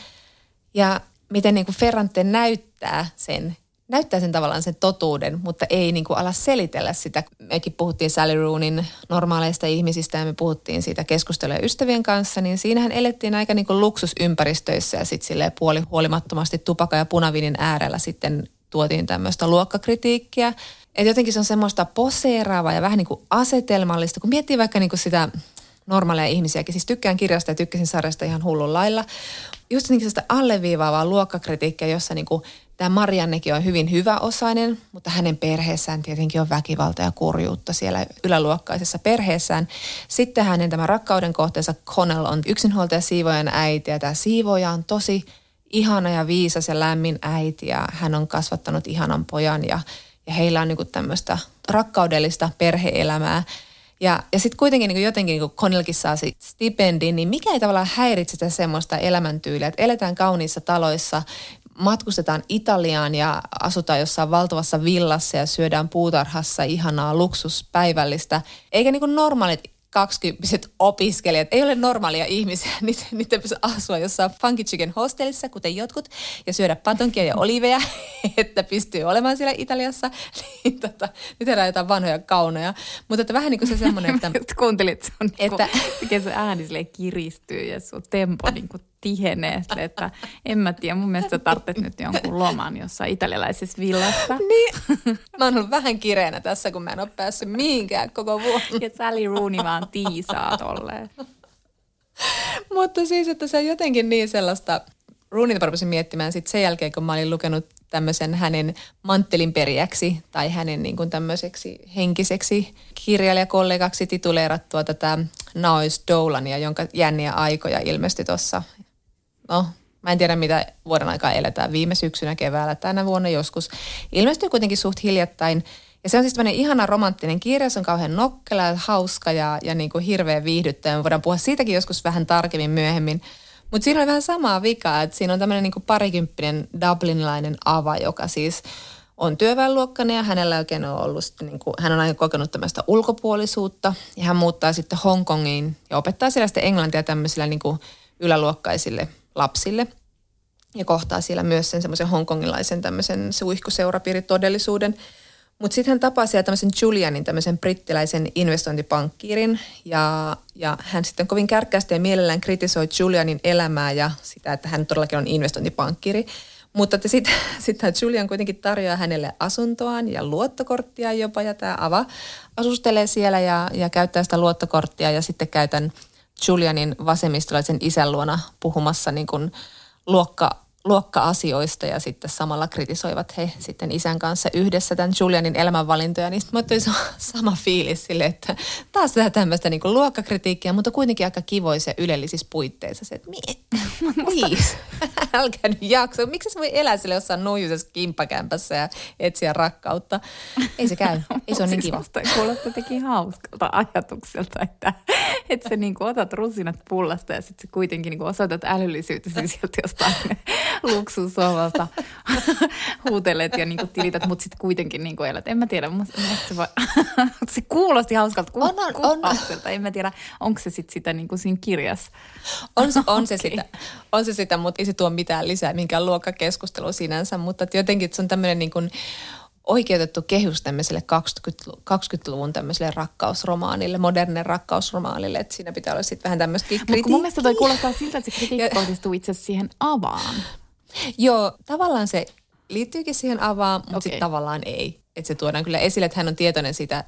Ja miten niin kuin Ferrante näyttää sen näyttää sen tavallaan sen totuuden, mutta ei niin kuin ala selitellä sitä. Mekin puhuttiin Sally Roonin normaaleista ihmisistä ja me puhuttiin siitä keskustelua ystävien kanssa, niin siinähän elettiin aika niin kuin luksusympäristöissä ja sitten puoli huolimattomasti tupaka ja punavinin äärellä sitten tuotiin tämmöistä luokkakritiikkiä. Että jotenkin se on semmoista poseeraavaa ja vähän niin kuin asetelmallista, kun miettii vaikka niin kuin sitä normaaleja ihmisiäkin. Siis tykkään kirjasta ja tykkäsin sarjasta ihan hullun lailla. Just niin sitä alleviivaavaa luokkakritiikkiä, jossa niin kuin Tämä Mariannekin on hyvin hyväosainen, mutta hänen perheessään tietenkin on väkivalta ja kurjuutta siellä yläluokkaisessa perheessään. Sitten hänen tämä rakkauden kohteensa Connell on yksinhuoltaja siivojan äiti ja tämä siivoja on tosi ihana ja viisas ja lämmin äiti ja hän on kasvattanut ihanan pojan ja, ja heillä on niin tämmöistä rakkaudellista perheelämää. Ja, ja sitten kuitenkin niin jotenkin, kun Connellkin saa stipendin, niin mikä ei tavallaan häiritse sitä semmoista elämäntyyliä, että eletään kauniissa taloissa, matkustetaan Italiaan ja asutaan jossain valtavassa villassa ja syödään puutarhassa ihanaa luksuspäivällistä. Eikä niin kuin normaalit kaksikymppiset opiskelijat, ei ole normaalia ihmisiä, <laughs> niitä, niitä pitäisi asua jossain Funky Chicken hostelissa, kuten jotkut, ja syödä patonkia ja oliveja, <laughs> että pystyy olemaan siellä Italiassa. <laughs> Niin tota, nyt tehdään jotain vanhoja kaunoja. Mutta että vähän niin kuin se semmoinen, että... Kuuntelit sun, Että- että, se ääni kiristyy ja sun tempo niin kuin tihenee. Että en mä tiedä, mun mielestä sä tarvitset nyt jonkun loman jossain italialaisessa villassa. <laughs> Niin, mä oon ollut vähän kireänä tässä, kun mä en ole päässyt mihinkään koko vuoden. Ja Sally Rooney vaan tiisaa tolleen. Mutta siis, että se on jotenkin niin sellaista, mä rupesin miettimään sitten sen jälkeen, kun mä olin lukenut tämmöisen hänen manttelin perijäksi tai hänen niin kuin tämmöiseksi henkiseksi kirjailijakollegaksi tituleerattua tätä Naois Dolania, jonka jänniä aikoja ilmestyi tuossa, no mä en tiedä mitä vuoden aikaa eletään, viime syksynä, keväällä, tänä vuonna joskus. Ilmestyi kuitenkin suht hiljattain ja se on siis tämmöinen ihana romanttinen kirja, se on kauhean nokkela ja hauska ja, ja niin kuin hirveän viihdyttävä. Voidaan puhua siitäkin joskus vähän tarkemmin myöhemmin. Mutta siinä on vähän samaa vikaa, että siinä on tämmöinen niin parikymppinen dublinilainen ava, joka siis on työväenluokkainen ja hänellä oikein on ollut, niin kuin, hän on aina kokenut tämmöistä ulkopuolisuutta ja hän muuttaa sitten Hongkongiin ja opettaa siellä sitten englantia tämmöisille niin kuin yläluokkaisille lapsille ja kohtaa siellä myös sen semmoisen hongkongilaisen tämmöisen suihkuseurapiiritodellisuuden. Mutta sitten hän tapaa siellä tämmöisen Julianin, tämmöisen brittiläisen investointipankkiirin ja, ja hän sitten kovin kärkkäästi ja mielellään kritisoi Julianin elämää ja sitä, että hän todellakin on investointipankkiri. Mutta sitten sit <laughs> Julian kuitenkin tarjoaa hänelle asuntoaan ja luottokorttia jopa ja tämä Ava asustelee siellä ja, ja käyttää sitä luottokorttia ja sitten käytän Julianin vasemmistolaisen isän luona puhumassa niin kuin luokka, luokka-asioista ja sitten samalla kritisoivat he sitten isän kanssa yhdessä tämän Julianin elämänvalintoja. Niin sitten tuli <laughs> sama fiilis sille, että taas tätä tämmöistä niin luokkakritiikkiä, mutta kuitenkin aika kivoisia ylellisissä puitteissa. Se, että mi- please, <laughs> <laughs> älkää nyt jakso. Miksi se voi elää sille jossain nuijuisessa kimppakämpässä ja etsiä rakkautta? Ei se käy. Ei se ole niin Siis kiva. musta kuulostaa jotenkin hauskalta ajatukselta, että, että sä niinku otat rusinat pullasta ja sitten kuitenkin niinku osoitat älyllisyytesi sieltä jostain luksusovalta huutelet ja niinku tilität, mutta sitten kuitenkin niinku elät. En mä tiedä, musta, musta se, <laughs> se kuulosti hauskalta ku, On, on, on. kuvaukselta. En mä tiedä, onko se sitten sitä niinku siinä kirjassa. On, se- on, se Okei. sitä, on se sitä, mutta ei se tuo mitään lisää, minkään luokkakeskustelua sinänsä, mutta jotenkin se on tämmöinen niin kuin oikeutettu kehys tämmöiselle 20, 20-luvun tämmöiselle rakkausromaanille, modernille rakkausromaanille, että siinä pitää olla sitten vähän tämmöistä Mutta kun mun mielestä toi kuulostaa siltä, että se kritiikki kohdistuu itse siihen avaan. Joo, tavallaan se liittyykin siihen avaan, mutta okay. Sitten tavallaan ei. Että se tuodaan kyllä esille, että hän on tietoinen siitä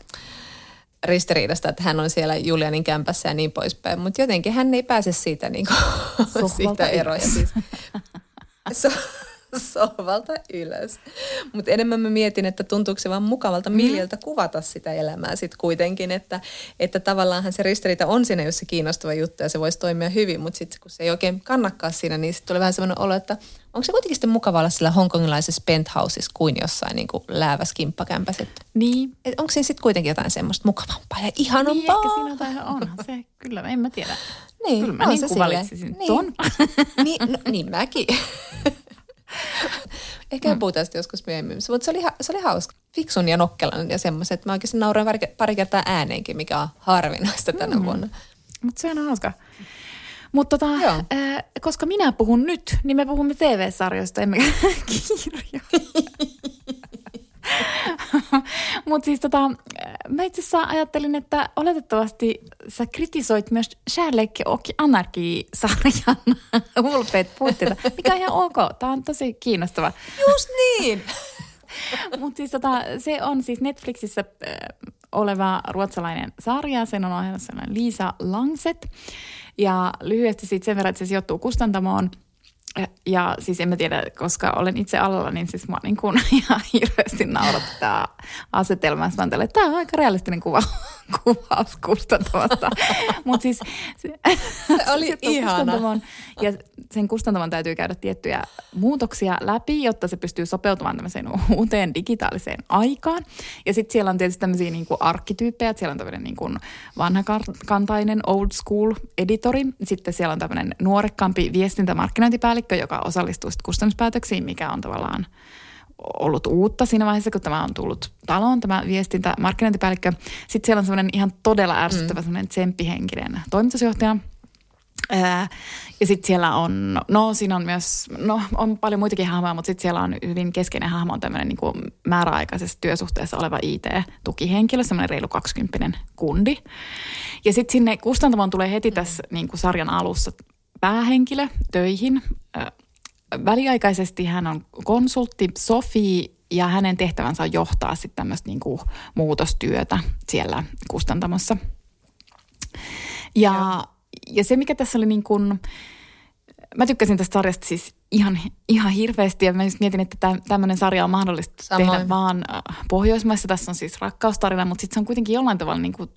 ristiriidasta, että hän on siellä Julianin kämpässä ja niin poispäin. Mutta jotenkin hän ei pääse siitä, <laughs> niin kuin, siitä eroja. Siis, <laughs> so, <laughs> sohvalta ylös. Mutta enemmän mä mietin, että tuntuuko se vaan mukavalta Miljeltä kuvata sitä elämää sitten kuitenkin, että, että tavallaanhan se ristiriita on siinä, jos se kiinnostava juttu ja se voisi toimia hyvin, mutta sitten kun se ei oikein kannakkaa siinä, niin sitten tulee vähän semmoinen olo, että onko se kuitenkin sitten mukava olla sillä hongkongilaisessa penthouseissa kuin jossain niin kuin lääväs kimppakämpässä. että- Niin, Et onko siinä sitten kuitenkin jotain semmoista mukavampaa ja niin ihanampaa? ehkä siinä jotain onhan se. Kyllä, en mä tiedä. Niin, Kyllä mä on niin se kuin valitsisin Niin. ton. niin, no, niin mäkin. <laughs> Ehkä mm. puhutaan joskus myöhemmin. Mutta se oli, ha- se oli hauska. Fiksun ja nokkelan ja semmoiset. Mä oikeasti nauroin pari, pari kertaa ääneenkin, mikä on harvinaista tänä mm. vuonna. Mutta se on hauska. Mutta tota, Joo. äh, koska minä puhun nyt, niin me puhumme TV-sarjoista, emmekä <laughs> kirjoista. <laughs> <laughs> Mutta siis tota, äh, mä itse asiassa ajattelin, että oletettavasti sä kritisoit myös Sherlock och Anarchy-sarjan <laughs> hulpeet puitteita, mikä on ihan ok. Tämä on tosi kiinnostava. Just niin! <laughs> Mutta siis tota, se on siis Netflixissä äh, oleva ruotsalainen sarja. Sen on ohjannut sellainen Liisa Langset. Ja lyhyesti siitä sen verran, että se sijoittuu kustantamoon. Ja siis en mä tiedä, koska olen itse alalla, niin siis mä niin kuin <laughs> ihan hirveästi naurattu tämä asetelma. Mä tämä on aika realistinen kuva, kuvaus kustantamosta. <laughs> Mutta siis se, Se oli ihana. kustantamoon ja sen kustantaman täytyy käydä tiettyjä muutoksia läpi, jotta se pystyy sopeutumaan tämmöiseen uuteen digitaaliseen aikaan. Ja sitten siellä on tietysti tämmöisiä niin kuin arkkityyppejä, siellä on tämmöinen niin kuin vanhakantainen old school editori. Sitten siellä on tämmöinen nuorekkaampi viestintämarkkinointipäällikkö, joka osallistuu sitten kustannuspäätöksiin, mikä on tavallaan ollut uutta siinä vaiheessa, kun tämä on tullut taloon, tämä viestintä, markkinointipäällikkö. Sitten siellä on semmoinen ihan todella ärsyttävä mm. semmoinen tsemppihenkinen toimitusjohtaja – ja sitten siellä on, no siinä on myös, no on paljon muitakin hahmoja, mutta sitten siellä on hyvin keskeinen hahmo on tämmöinen niin määräaikaisessa työsuhteessa oleva IT-tukihenkilö, semmoinen reilu 20 kundi. Ja sitten sinne kustantamoon tulee heti tässä niin kuin sarjan alussa päähenkilö töihin. Väliaikaisesti hän on konsultti Sofi ja hänen tehtävänsä on johtaa sitten tämmöistä niin kuin muutostyötä siellä kustantamossa. Ja, ja ja se, mikä tässä oli niin kuin, mä tykkäsin tästä sarjasta siis ihan, ihan hirveästi ja mä just mietin, että tämmöinen sarja on mahdollista Samoin. tehdä vaan äh, Pohjoismaissa. Tässä on siis rakkaustarina, mutta sitten se on kuitenkin jollain tavalla niin kuin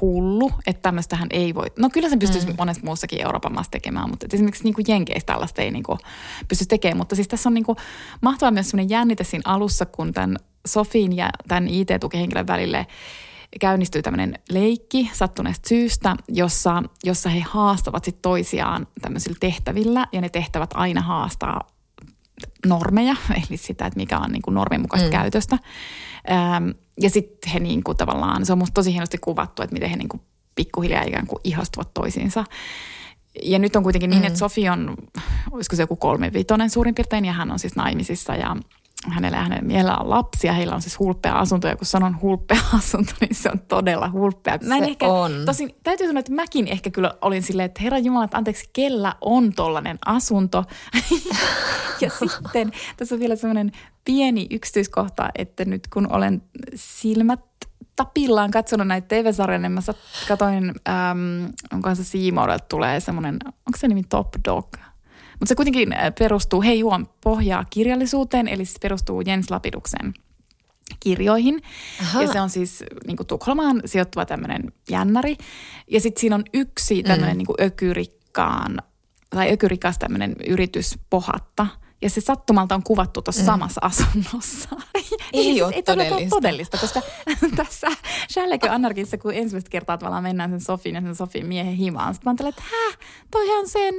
hullu, että tämmöistähän ei voi. No kyllä se pystyisi mm. monessa muussakin Euroopan maassa tekemään, mutta esimerkiksi niin kuin Jenkeistä tällaista ei niin kuin pysty tekemään. Mutta siis tässä on niin kuin mahtavaa myös semmoinen jännite siinä alussa, kun tämän Sofin ja tämän IT-tukihenkilön välille – käynnistyy tämmöinen leikki sattuneesta syystä, jossa, jossa he haastavat sit toisiaan tämmöisillä tehtävillä ja ne tehtävät aina haastaa normeja, <laughs> eli sitä, että mikä on niin kuin normin mukaista mm. käytöstä. Ähm, ja sitten he niin kuin tavallaan, se on musta tosi hienosti kuvattu, että miten he niin kuin pikkuhiljaa ikään kuin ihastuvat toisiinsa. Ja nyt on kuitenkin niin, mm. että Sofi on, olisiko se joku kolme vitonen suurin piirtein, ja hän on siis naimisissa ja hänellä ja hänen miehellä on lapsia, heillä on siis hulppea asunto, ja kun sanon hulppea <laughs> asunto, niin se on todella hulppea. Mä en se ehkä, on. Tosin täytyy sanoa, että mäkin ehkä kyllä olin silleen, että herra Jumala, että anteeksi, kellä on tollainen asunto? <laughs> ja <laughs> sitten tässä on vielä semmoinen pieni yksityiskohta, että nyt kun olen silmät tapillaan katsonut näitä TV-sarjoja, niin mä katoin, äm, onkohan se Seamorelta tulee semmoinen, onko se nimi Top Dog – mutta se kuitenkin äh, perustuu, hei huom, pohjaa kirjallisuuteen, eli se perustuu Jens Lapiduksen kirjoihin. Aha. Ja se on siis niin kuin Tukholmaan sijoittuva tämmöinen jännäri. Ja sitten siinä on yksi tämmöinen mm. niin ökyrikkaan, tai ökyrikas tämmöinen yritys pohatta. Ja se sattumalta on kuvattu tuossa mm. samassa asunnossa. <laughs> Ei siis, ole ei todellista. todellista, koska <laughs> tässä Shallekö Anarkissa, kun ensimmäistä kertaa tavallaan mennään sen Sofin ja sen Sofin miehen himaan. Sitten mä ajattelin, että hä, toihan sen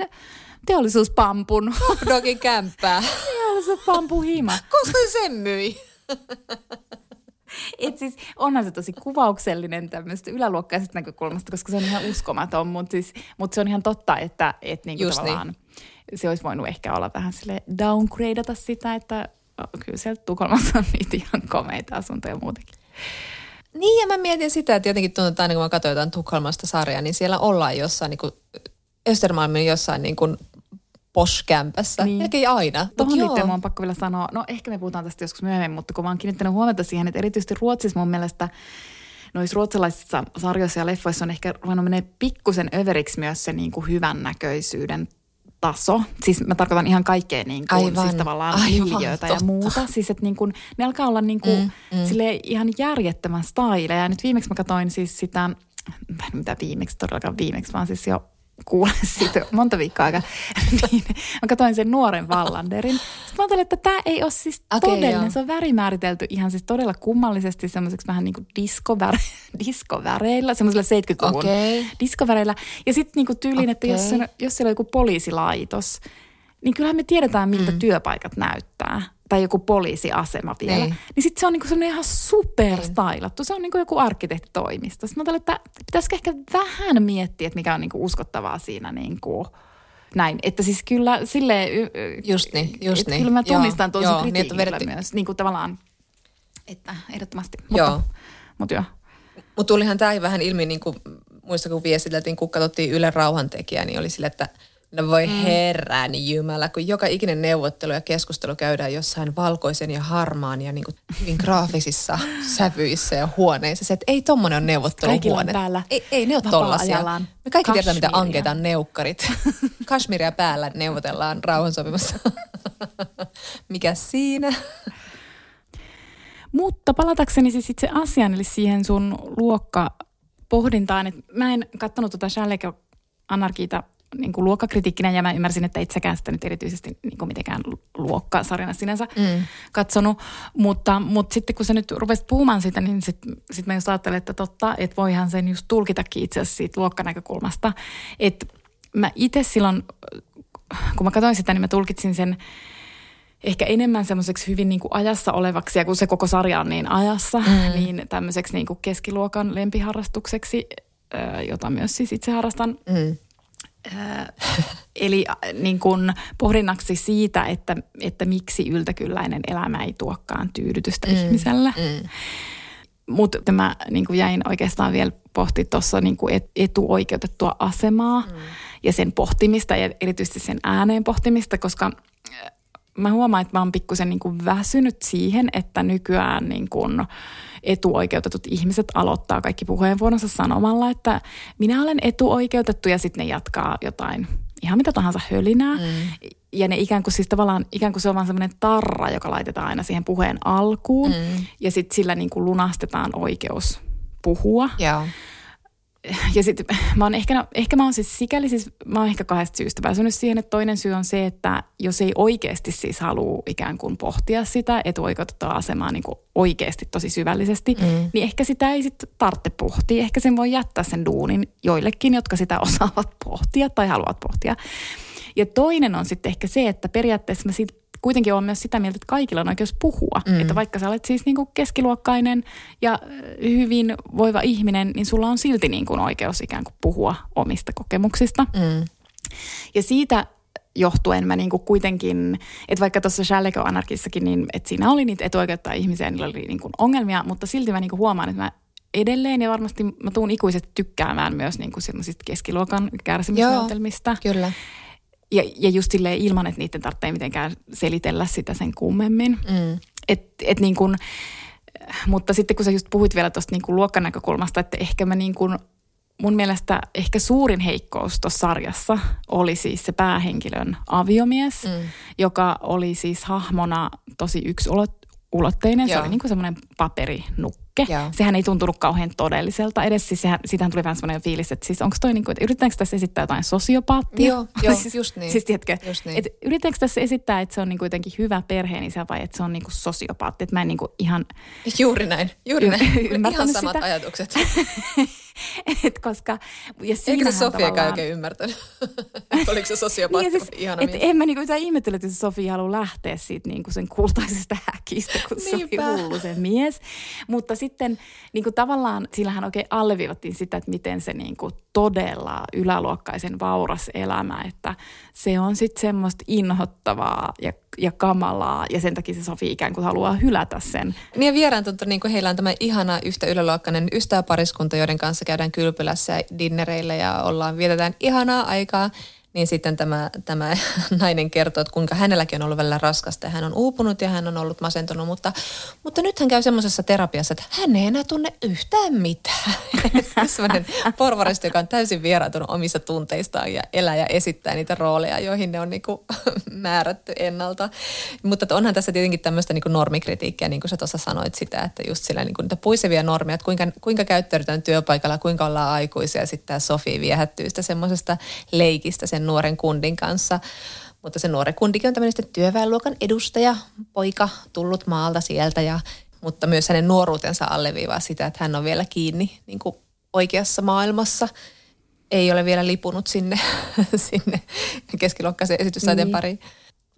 teollisuuspampun. Dogin kämppää. hima. Koska sen myi? Et siis onhan se tosi kuvauksellinen tämmöistä yläluokkaisesta näkökulmasta, koska se on ihan uskomaton, mutta siis, mut se on ihan totta, että et niinku Just tavallaan niin. se olisi voinut ehkä olla vähän sille downgradeata sitä, että kyllä sieltä Tukholmassa on niitä ihan komeita asuntoja muutenkin. Niin ja mä mietin sitä, että jotenkin tuntuu, että aina kun mä katsoin jotain Tukholmasta sarjaa, niin siellä ollaan jossain niin kuin Östermalmin jossain niin kuin poskämpässä. Niin. Melkein aina. Tuohon liittyen on pakko vielä sanoa, no ehkä me puhutaan tästä joskus myöhemmin, mutta kun mä oon kiinnittänyt huomiota siihen, että erityisesti Ruotsissa mun mielestä noissa ruotsalaisissa sarjoissa ja leffoissa on ehkä ruvennut menee pikkusen överiksi myös se niin kuin hyvännäköisyyden taso. Siis mä tarkoitan ihan kaikkea niin kuin, aivan, siis tavallaan miljöitä ja muuta. Siis että niin kuin, ne alkaa olla niin kuin, mm, mm. Sille ihan järjettömän style. Ja nyt viimeksi mä katsoin siis sitä, mitä viimeksi todellakaan viimeksi, vaan siis jo kuule siitä monta viikkoa aika. niin, mä katsoin sen nuoren Vallanderin. Sitten mä ajattelin, että tämä ei ole siis okay, todellinen. Joo. Se on värimääritelty ihan siis todella kummallisesti semmoiseksi vähän niin kuin diskovär, <laughs> diskoväreillä, semmoisilla 70-luvun okay. diskoväreillä. Ja sitten niin kuin tyyliin, okay. että jos, se, jos siellä on joku poliisilaitos, niin kyllähän me tiedetään, miltä mm. työpaikat näyttää tai joku poliisiasema vielä, niin, niin sitten se on niinku sellainen ihan superstylattu. Se on niinku joku arkkitehtitoimisto. Sitten mä että pitäisikö ehkä vähän miettiä, että mikä on niinku uskottavaa siinä niinku, näin. Että siis kyllä sille Just niin, just niin. Kyllä mä tunnistan tuon niin, kritiikillä vedetty... myös. Niin kuin tavallaan, että ehdottomasti. Mutta, joo. Mutta joo. Mutta tulihan tämä vähän ilmi, niin kuin, muista kun viestiteltiin, kun katsottiin Yle Rauhantekijä, niin oli sille, että – No voi mm. herran jumala, kun joka ikinen neuvottelu ja keskustelu käydään jossain valkoisen ja harmaan ja niin kuin hyvin graafisissa <laughs> sävyissä ja huoneissa. Se, että ei tommonen ole neuvotteluhuone. päällä ei, ei ne ole tollasia. Me kaikki tiedetään, mitä ankeita on neukkarit. <laughs> Kashmiria päällä neuvotellaan rauhansopimassa. <laughs> Mikä siinä? Mutta palatakseni siis itse asiaan, eli siihen sun luokka pohdintaan, että mä en katsonut tuota Shalleke Anarkiita niin kuin luokkakritiikkinä ja mä ymmärsin, että itsekään sitä nyt erityisesti niin kuin mitenkään luokkasarjana sinänsä mm. katsonut. Mutta, mutta sitten kun sä nyt rupesit puhumaan siitä, niin sitten sit mä just ajattelin, että totta, että voihan sen just tulkitakin itse asiassa siitä luokkanäkökulmasta. Että mä itse silloin, kun mä katsoin sitä, niin mä tulkitsin sen ehkä enemmän semmoiseksi hyvin niin kuin ajassa olevaksi, ja kun se koko sarja on niin ajassa, mm. niin tämmöiseksi niin kuin keskiluokan lempiharrastukseksi, jota myös siis itse harrastan. Mm. Eli niin kuin pohdinnaksi siitä, että, että miksi yltäkylläinen elämä ei tuokkaan tyydytystä mm. ihmiselle. Mm. Mutta mä niin jäin oikeastaan vielä pohti tuossa niin etuoikeutettua asemaa mm. ja sen pohtimista ja erityisesti sen ääneen pohtimista, koska mä huomaan, että mä oon pikkusen niin kuin väsynyt siihen, että nykyään niin kuin etuoikeutetut ihmiset aloittaa kaikki puheenvuoronsa sanomalla, että minä olen etuoikeutettu ja sitten ne jatkaa jotain ihan mitä tahansa hölinää. Mm. Ja ne ikään kuin siis tavallaan, ikään kuin se on vaan semmoinen tarra, joka laitetaan aina siihen puheen alkuun. Mm. Ja sitten sillä niin kuin lunastetaan oikeus puhua. Joo <laughs> ja sitten mä oon ehkä, ehkä mä oon siis sikäli siis, mä oon ehkä kahdesta syystä väsynyt siihen, että toinen syy on se, että jos ei oikeasti siis halua ikään kuin pohtia sitä etuoikeutettua asemaa niin kuin oikeasti tosi syvällisesti, mm. niin ehkä sitä ei sitten tarvitse pohtia. Ehkä sen voi jättää sen duunin joillekin, jotka sitä osaavat pohtia tai haluavat pohtia. Ja toinen on sitten ehkä se, että periaatteessa mä siitä kuitenkin olen myös sitä mieltä, että kaikilla on oikeus puhua. Mm. Että vaikka sä olet siis niin kuin keskiluokkainen ja hyvin voiva ihminen, niin sulla on silti niin kuin oikeus ikään kuin puhua omista kokemuksista. Mm. Ja siitä johtuen mä niinku kuitenkin, että vaikka tuossa Shalleko Anarkissakin, niin että siinä oli niitä etuoikeuttaa ihmisiä, niillä oli niinku ongelmia, mutta silti mä niinku huomaan, että mä edelleen ja varmasti mä tuun ikuisesti tykkäämään myös niinku keskiluokan kärsimysnäytelmistä. Joo, kyllä. Ja, ja just silleen ilman, että niiden tarvitsee mitenkään selitellä sitä sen kummemmin. Mm. Et, et niin kun, mutta sitten kun sä just puhuit vielä tuosta niin luokkanäkökulmasta, että ehkä mä niin kun, mun mielestä ehkä suurin heikkous tuossa sarjassa oli siis se päähenkilön aviomies, mm. joka oli siis hahmona tosi yksulotteinen. Se oli niin kuin semmoinen paperinukka liike. Joo. Sehän ei tuntunut kauhean todelliselta edes. Siis sehän, siitähän tuli vähän semmoinen fiilis, että siis onko toi niin kuin, että yritetäänkö tässä esittää jotain sosiopaattia? Joo, <laughs> joo siis, just niin. Siis tiedätkö, just niin. että yritetäänkö tässä esittää, että se on niin kuin jotenkin hyvä perheenisä vai että se on niin kuin sosiopaatti? Että mä en niin kuin ihan... Juuri näin, juuri näin. <laughs> ihan samat sitä. ajatukset. <laughs> et koska, ja Eikö se Sofiakaan oikein ymmärtänyt? Oliko se sosiopaatti niin, siis, ihana et En mä niinku ihmettele, että Sofia haluaa lähteä siitä niinku sen kultaisesta häkistä, kun se oli hullu se mies. Mutta sitten niinku tavallaan sillähän oikein alleviivattiin sitä, että miten se niinku todella yläluokkaisen vauras elämä, että se on sitten semmoista inhottavaa ja, ja kamalaa ja sen takia se Sofi ikään kuin haluaa hylätä sen. Niin ja vieraan tuntuu, niin kuin heillä on tämä ihana yhtä yläluokkainen ystäväpariskunta, joiden kanssa käydään kylpylässä ja dinnereillä ja ollaan, vietetään ihanaa aikaa niin sitten tämä, tämä <laughs> nainen kertoo, että kuinka hänelläkin on ollut välillä raskasta ja hän on uupunut ja hän on ollut masentunut, mutta, mutta nyt hän käy semmoisessa terapiassa, että hän ei enää tunne yhtään mitään. <laughs> Sellainen porvaristo, joka on täysin vieraantunut omissa tunteistaan ja elää ja esittää niitä rooleja, joihin ne on niin kuin <laughs> määrätty ennalta. Mutta onhan tässä tietenkin tämmöistä niin kuin normikritiikkiä, niin kuin sä tuossa sanoit sitä, että just sillä niin kuin niitä puisevia normeja, että kuinka, kuinka käyttäydytään työpaikalla, kuinka ollaan aikuisia. Sitten tämä Sofi viehättyy sitä semmoisesta leikistä sen sen nuoren kundin kanssa. Mutta se nuori kundikin on tämmöinen työväenluokan edustaja, poika, tullut maalta sieltä ja mutta myös hänen nuoruutensa alleviivaa sitä, että hän on vielä kiinni niin kuin oikeassa maailmassa. Ei ole vielä lipunut sinne, <laughs> sinne keskiluokkaisen esitystaiteen niin. pariin.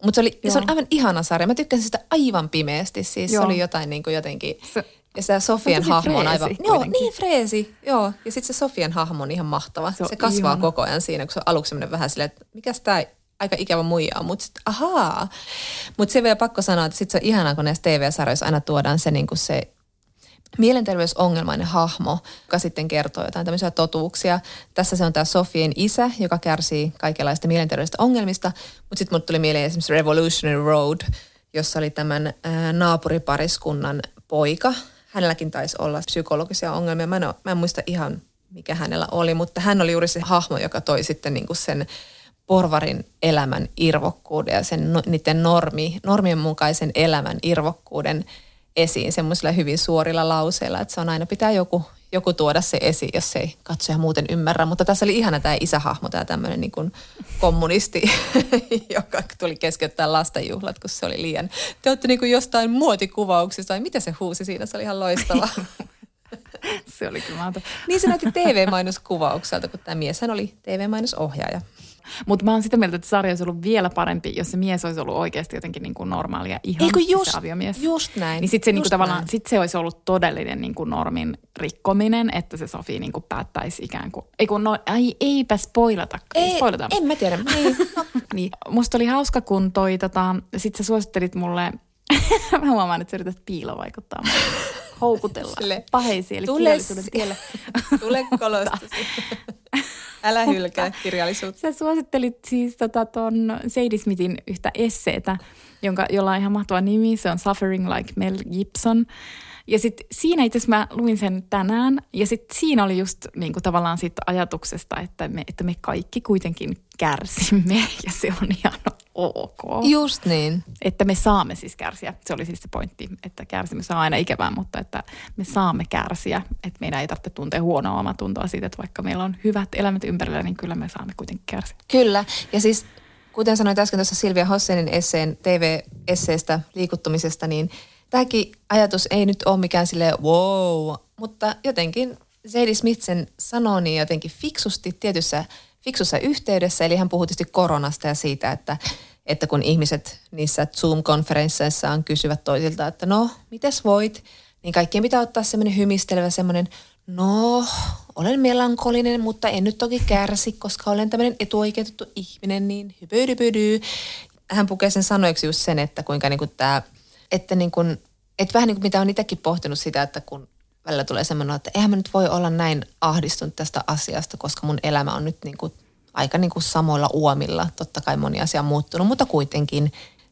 Mutta se, se on aivan ihana sarja. Mä tykkäsin sitä aivan pimeästi. Siis Joo. se oli jotain niin kuin jotenkin... Se, ja se Sofian hahmo on aivan... Joo, niin freesi. Joo. Ja sitten se Sofian hahmo on ihan mahtava. Se, se kasvaa ihana. koko ajan siinä, kun se on aluksi vähän silleen, että mikä tämä aika ikävä muija on. Mutta ahaa. Mutta se vielä pakko sanoa, että sitten se on ihanaa, kun näissä TV-sarjoissa aina tuodaan se, niin kuin se mielenterveysongelmainen hahmo, joka sitten kertoo jotain tämmöisiä totuuksia. Tässä se on tämä Sofien isä, joka kärsii kaikenlaista mielenterveydestä ongelmista, mutta sitten mulle tuli mieleen esimerkiksi Revolutionary Road, jossa oli tämän naapuripariskunnan poika, hänelläkin taisi olla psykologisia ongelmia. Mä en, mä en muista ihan, mikä hänellä oli, mutta hän oli juuri se hahmo, joka toi sitten niin kuin sen porvarin elämän irvokkuuden ja sen niiden normi, normien mukaisen elämän irvokkuuden esiin semmoisilla hyvin suorilla lauseilla, että se on aina pitää joku, joku tuoda se esiin, jos ei katsoja muuten ymmärrä. Mutta tässä oli ihana tämä isähahmo, tämä tämmöinen niin kuin kommunisti, <laughs> joka tuli keskeyttää lastenjuhlat, kun se oli liian. Te olette niin kuin jostain muotikuvauksista, vai mitä se huusi siinä, se oli ihan loistava. <laughs> se oli kyllä maata. Niin se näytti TV-mainoskuvaukselta, kun tämä mies hän oli TV-mainosohjaaja. Mutta mä oon sitä mieltä, että sarja olisi ollut vielä parempi, jos se mies olisi ollut oikeasti jotenkin niin kuin normaali ja ihan Eikö just, se aviomies. just näin. Niin sitten se, niinku just tavallaan, näin. sit se olisi ollut todellinen niinku normin rikkominen, että se Sofi niinku päättäisi ikään kuin, ei kun no, ai, eipä spoilata. Ei, spoilata. en mä tiedä. <laughs> Niin, Niin. Musta oli hauska, kun toi, tota, sit sä suosittelit mulle, <laughs> mä huomaan, että sä yrität piilovaikuttaa mulle. Houkutella Sille, paheisiin, eli tule tielle. tule kolostusi. <laughs> Älä hylkää kirjallisuutta. Sä suosittelit siis tota ton Sadie Smithin yhtä esseetä, jonka, jolla on ihan mahtava nimi. Se on Suffering Like Mel Gibson. Ja sitten siinä itse asiassa mä luin sen tänään. Ja sitten siinä oli just niinku tavallaan siitä ajatuksesta, että me, että me kaikki kuitenkin kärsimme. <laughs> Ja se on ihan ok. Just niin. Että me saamme siis kärsiä. Se oli siis se pointti, että kärsimys on aina ikävää, mutta että me saamme kärsiä. Että meidän ei tarvitse tuntea huonoa omatuntoa siitä, että vaikka meillä on hyvät elämät ympärillä, niin kyllä me saamme kuitenkin kärsiä. Kyllä. Ja siis kuten sanoin äsken tuossa Silvia Hossenin esseen TV-esseestä liikuttumisesta, niin tämäkin ajatus ei nyt ole mikään sille wow, mutta jotenkin Zadie Smith sen sanoo niin jotenkin fiksusti tietyssä fiksussa yhteydessä, eli hän puhuu tietysti koronasta ja siitä, että, että kun ihmiset niissä Zoom-konferensseissaan kysyvät toisilta, että no, mites voit, niin kaikkien pitää ottaa semmoinen hymistelevä semmoinen, no, olen melankolinen, mutta en nyt toki kärsi, koska olen tämmöinen etuoikeutettu ihminen, niin hypödypödy. Hän pukee sen sanoiksi just sen, että kuinka niinku tämä, että niinku, että vähän niin kuin mitä on itsekin pohtinut sitä, että kun välillä tulee semmoinen, että eihän mä nyt voi olla näin ahdistunut tästä asiasta, koska mun elämä on nyt niin kuin aika niin kuin samoilla uomilla. Totta kai moni asia on muuttunut, mutta kuitenkin.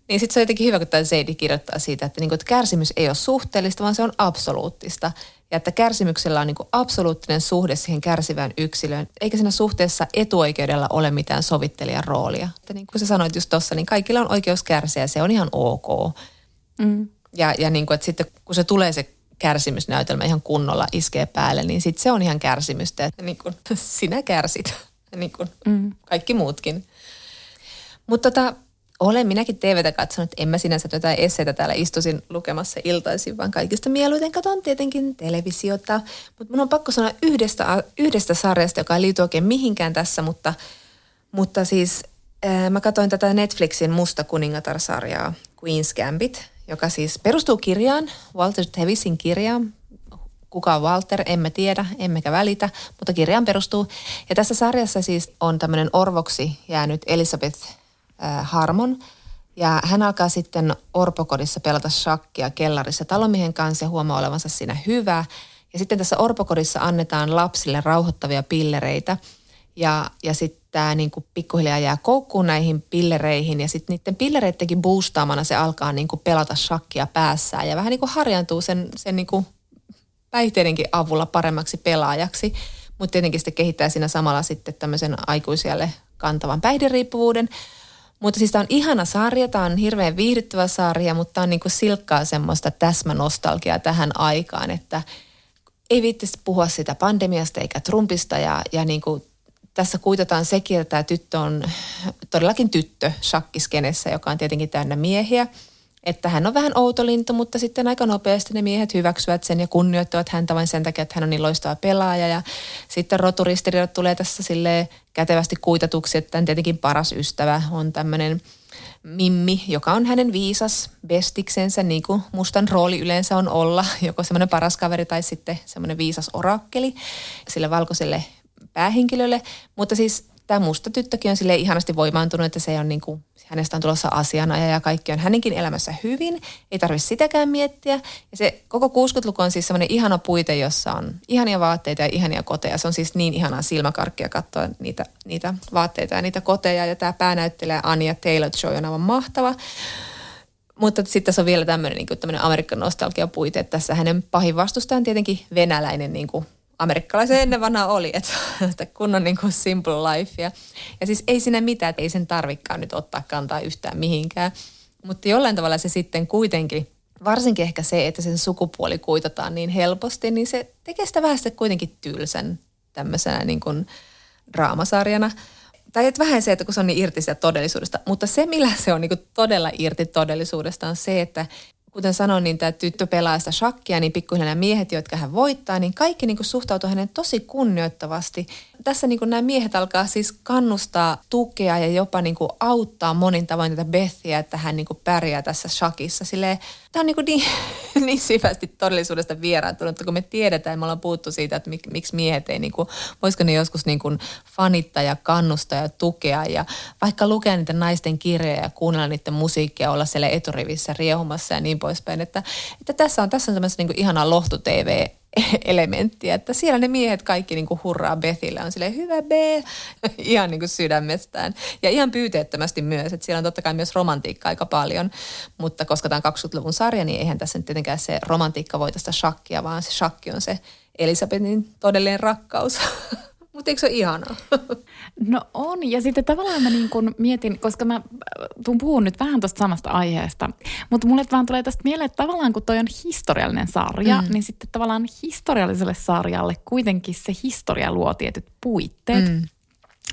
Niin sitten se on jotenkin hyvä, kun tämä Seidi kirjoittaa siitä, että, niin kuin, että kärsimys ei ole suhteellista, vaan se on absoluuttista. Ja että kärsimyksellä on niin kuin absoluuttinen suhde siihen kärsivään yksilöön, eikä siinä suhteessa etuoikeudella ole mitään sovittelijan roolia. Että niin kuin sä sanoit just tuossa, niin kaikilla on oikeus kärsiä ja se on ihan ok. Mm. Ja, ja niin kuin, että sitten kun se tulee se kärsimysnäytelmä ihan kunnolla iskee päälle, niin sitten se on ihan kärsimystä. Että niin kuin, <laughs> sinä kärsit, <laughs> niin kuin Mm. kaikki muutkin. Mutta tota, olen minäkin TVtä katsonut. En mä sinänsä tätä esseitä täällä istusin lukemassa iltaisin, vaan kaikista mieluiten katson tietenkin televisiota. Mutta mun on pakko sanoa yhdestä, yhdestä sarjasta, joka ei liity oikein mihinkään tässä, mutta, mutta siis ää, mä katsoin tätä Netflixin Musta kuningatar-sarjaa Queen's Gambit, joka siis perustuu kirjaan, Walter Tevisin kirjaan. Kuka on Walter, emme tiedä, emmekä välitä, mutta kirjaan perustuu. Ja tässä sarjassa siis on tämmöinen orvoksi jäänyt Elizabeth äh, Harmon. Ja hän alkaa sitten orpokodissa pelata shakkia kellarissa talomiehen kanssa ja huomaa olevansa siinä hyvä. Ja sitten tässä orpokodissa annetaan lapsille rauhoittavia pillereitä. Ja, ja sitten tämä niinku pikkuhiljaa jää koukkuun näihin pillereihin ja sitten niiden pillereittenkin boostaamana se alkaa niinku pelata shakkia päässään ja vähän niinku harjaantuu sen, sen niinku päihteidenkin avulla paremmaksi pelaajaksi. Mutta tietenkin sitten kehittää siinä samalla sitten tämmöisen aikuisijalle kantavan päihderiippuvuuden. Mutta siis tämä on ihana sarja, tämä on hirveän viihdyttävä sarja, mutta tämä on niinku silkkaa semmoista täsmänostalgiaa tähän aikaan, että ei viittisi puhua sitä pandemiasta eikä Trumpista ja, ja niinku tässä kuitataan sekin, että tämä tyttö on todellakin tyttö shakkiskenessä, joka on tietenkin täynnä miehiä. Että hän on vähän outo lintu, mutta sitten aika nopeasti ne miehet hyväksyvät sen ja kunnioittavat häntä vain sen takia, että hän on niin loistava pelaaja. Ja sitten roturistiriidat tulee tässä sille kätevästi kuitatuksi, että tämän tietenkin paras ystävä on tämmöinen Mimmi, joka on hänen viisas bestiksensä, niin kuin mustan rooli yleensä on olla, joko semmoinen paras kaveri tai sitten semmoinen viisas orakkeli sille valkoiselle päähenkilölle. Mutta siis tämä musta tyttökin on sille ihanasti voimaantunut, että se on niin kuin, hänestä on tulossa asianaja ja kaikki on hänenkin elämässä hyvin. Ei tarvitse sitäkään miettiä. Ja se koko 60-luku on siis semmoinen ihana puite, jossa on ihania vaatteita ja ihania koteja. Se on siis niin ihanaa silmäkarkkia katsoa niitä, niitä vaatteita ja niitä koteja. Ja tämä päänäyttelijä Anja Taylor-Joy on aivan mahtava. Mutta sitten tässä on vielä tämmöinen, niin tämmöinen Amerikan nostalgiapuite, että tässä hänen pahin vastustaja on tietenkin venäläinen niin kuin amerikkalaisen ennen vanha oli, että, <laughs> että kunnon niin kuin simple life. Ja, ja siis ei siinä mitään, että ei sen tarvikaan nyt ottaa kantaa yhtään mihinkään. Mutta jollain tavalla se sitten kuitenkin, varsinkin ehkä se, että sen sukupuoli kuitataan niin helposti, niin se tekee sitä vähän sitten kuitenkin tylsän tämmöisenä niin kuin draamasarjana. Tai että vähän se, että kun se on niin irti sitä todellisuudesta. Mutta se, millä se on niin kuin todella irti todellisuudesta, on se, että kuten sanoin, niin tämä tyttö pelaa sitä shakkia, niin pikkuhiljaa nämä miehet, jotka hän voittaa, niin kaikki niin suhtautuu hänen tosi kunnioittavasti. tässä niin nämä miehet alkaa siis kannustaa, tukea ja jopa niin auttaa monin tavoin tätä Bethia, että hän niin pärjää tässä shakissa. Silleen, tämä on niin, niin, <laughs> niin syvästi todellisuudesta vieraantunut, kun me tiedetään, me ollaan puhuttu siitä, että mik, miksi miehet ei, niin kuin, voisiko ne joskus niin kuin fanittaa ja kannustaa ja tukea ja vaikka lukea niitä naisten kirjoja ja kuunnella niiden musiikkia, olla siellä eturivissä riehumassa ja niin poispäin. Että, että tässä on, tässä on tämmöistä niin ihanaa lohtu-TV elementtiä, että siellä ne miehet kaikki niin kuin hurraa Bethille, on silleen hyvä B, <laughs> ihan niin kuin sydämestään. Ja ihan pyyteettömästi myös, että siellä on totta kai myös romantiikkaa aika paljon, mutta koska tämä on 20-luvun sarja, niin eihän tässä nyt tietenkään se romantiikka voita sitä shakkia, vaan se shakki on se Elisabetin todellinen rakkaus. <laughs> Mutta eikö se ole ihanaa? <laughs> No on, ja sitten tavallaan mä niin kun mietin, koska mä tuun puhun nyt vähän tuosta samasta aiheesta, mutta mulle vaan tulee tästä mieleen, että tavallaan kun toi on historiallinen sarja, mm. niin sitten tavallaan historialliselle sarjalle kuitenkin se historia luo tietyt puitteet. Mm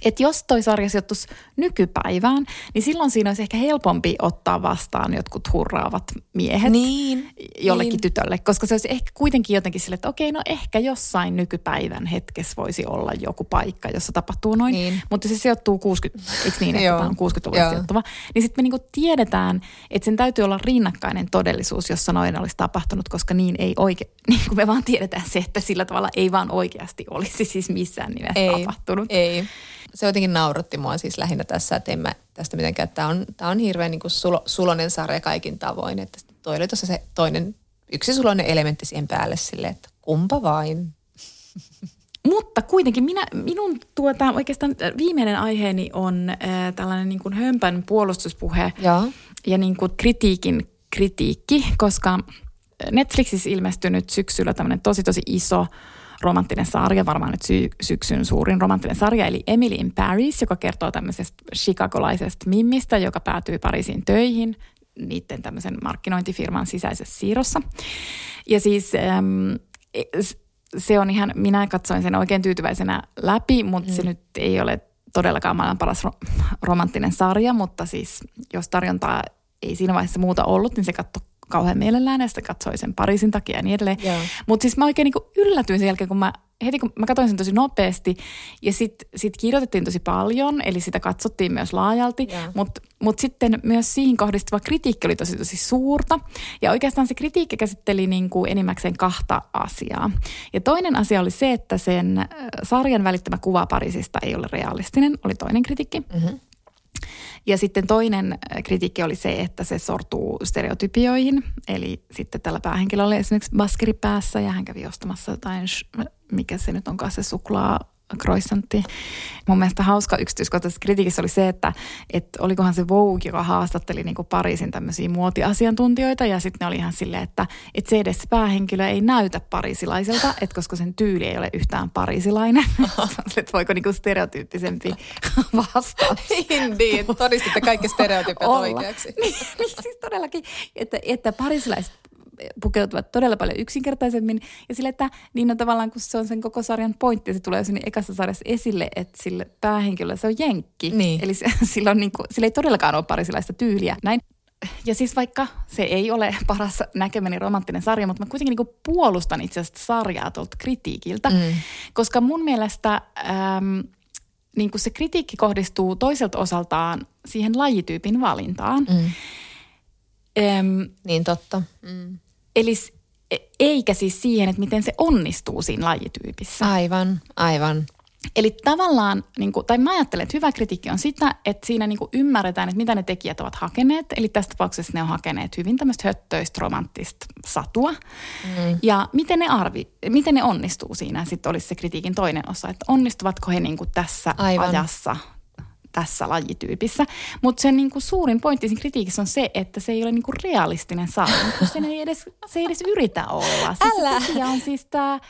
että jos toi sarja sijoittuisi nykypäivään, niin silloin siinä olisi ehkä helpompi ottaa vastaan jotkut hurraavat miehet niin, jollekin niin. tytölle. Koska se olisi ehkä kuitenkin jotenkin sille, että okei, no ehkä jossain nykypäivän hetkessä voisi olla joku paikka, jossa tapahtuu noin. Niin. Mutta se sijoittuu 60, eikö niin, että tämä on 60-luvulle sijoittuva. Niin sitten me niinku tiedetään, että sen täytyy olla rinnakkainen todellisuus, jossa noin olisi tapahtunut, koska niin ei oikein, <laughs> niin kuin me vaan tiedetään se, että sillä tavalla ei vaan oikeasti olisi siis missään nimessä ei, tapahtunut. Ei, se jotenkin nauratti mua siis lähinnä tässä, että en mä tästä mitenkään, tämä on, tämä on hirveän niin sulo, sulonen sarja kaikin tavoin, että toi oli tuossa se toinen, yksi sulonen elementti siihen päälle sille, että kumpa vain. Mutta kuitenkin minä, minun tuota, oikeastaan viimeinen aiheeni on äh, tällainen niin kuin hömpän puolustuspuhe ja, ja niin kuin kritiikin kritiikki, koska Netflixissä ilmestynyt syksyllä tämmöinen tosi tosi iso romanttinen sarja, varmaan nyt sy- syksyn suurin romanttinen sarja, eli Emily in Paris, joka kertoo tämmöisestä chicagolaisesta mimmistä, joka päätyy Pariisiin töihin niiden tämmöisen markkinointifirman sisäisessä siirrossa. Ja siis äm, se on ihan, minä katsoin sen oikein tyytyväisenä läpi, mutta mm. se nyt ei ole todellakaan maailman paras ro- romanttinen sarja, mutta siis jos tarjontaa ei siinä vaiheessa muuta ollut, niin se katto kauhean mielellään ja sitten katsoi sen Pariisin takia ja niin edelleen. Mutta siis mä oikein niin yllätyin sen jälkeen, kun mä heti kun mä katsoin sen tosi nopeasti ja sitten sit kirjoitettiin tosi paljon, eli sitä katsottiin myös laajalti, mutta mut sitten myös siihen kohdistuva kritiikki oli tosi tosi suurta. Ja oikeastaan se kritiikki käsitteli niin kuin enimmäkseen kahta asiaa. Ja toinen asia oli se, että sen sarjan välittämä kuva Pariisista ei ole realistinen, oli toinen kritiikki. Mm-hmm. Ja sitten toinen äh, kritiikki oli se, että se sortuu stereotypioihin. Eli sitten tällä päähenkilöllä oli esimerkiksi baskeri päässä ja hän kävi ostamassa jotain, mikä se nyt onkaan se suklaa croissantti. Mun mielestä hauska yksityiskohtaisessa kritiikissä oli se, että, että olikohan se Vogue, joka haastatteli niin kuin Pariisin tämmöisiä muotiasiantuntijoita ja sitten ne oli ihan silleen, että, että se edes päähenkilö ei näytä parisilaiselta, että koska sen tyyli ei ole yhtään parisilainen. <laughs> että voiko niin kuin stereotyyppisempi vastaus. Indeed, todistitte kaikki stereotypiat oikeaksi. <laughs> niin, niin, siis todellakin, että, että parisilaiset pukeutuvat todella paljon yksinkertaisemmin. Ja sille, että niin on tavallaan, kun se on sen koko sarjan pointti, se tulee sinne ekassa sarjassa esille, että sille päähenkilölle se on jenkki. Niin. Eli se, <laughs> sillä, on niin kuin, sillä ei todellakaan ole parisilaista tyyliä. Näin. Ja siis vaikka se ei ole paras näkemäni romanttinen sarja, mutta mä kuitenkin niin puolustan itse asiassa sarjaa tuolta kritiikiltä, mm. koska mun mielestä äm, niin kuin se kritiikki kohdistuu toiselta osaltaan siihen lajityypin valintaan. Mm. Äm, niin totta. Mm. Eli e, eikä siis siihen, että miten se onnistuu siinä lajityypissä. Aivan, aivan. Eli tavallaan, niin kuin, tai mä ajattelen, että hyvä kritiikki on sitä, että siinä niin kuin ymmärretään, että mitä ne tekijät ovat hakeneet. Eli tässä tapauksessa ne on hakeneet hyvin tämmöistä höttöistä, romanttista satua. Mm. Ja miten ne, arvi, miten ne onnistuu siinä, sitten olisi se kritiikin toinen osa, että onnistuvatko he niin kuin tässä Aivan. ajassa tässä lajityypissä. Mutta sen niinku suurin pointti siinä kritiikissä on se, että se ei ole niinku realistinen sarja, se ei edes, se ei edes yritä olla. Siis Älä! Se on siis tämä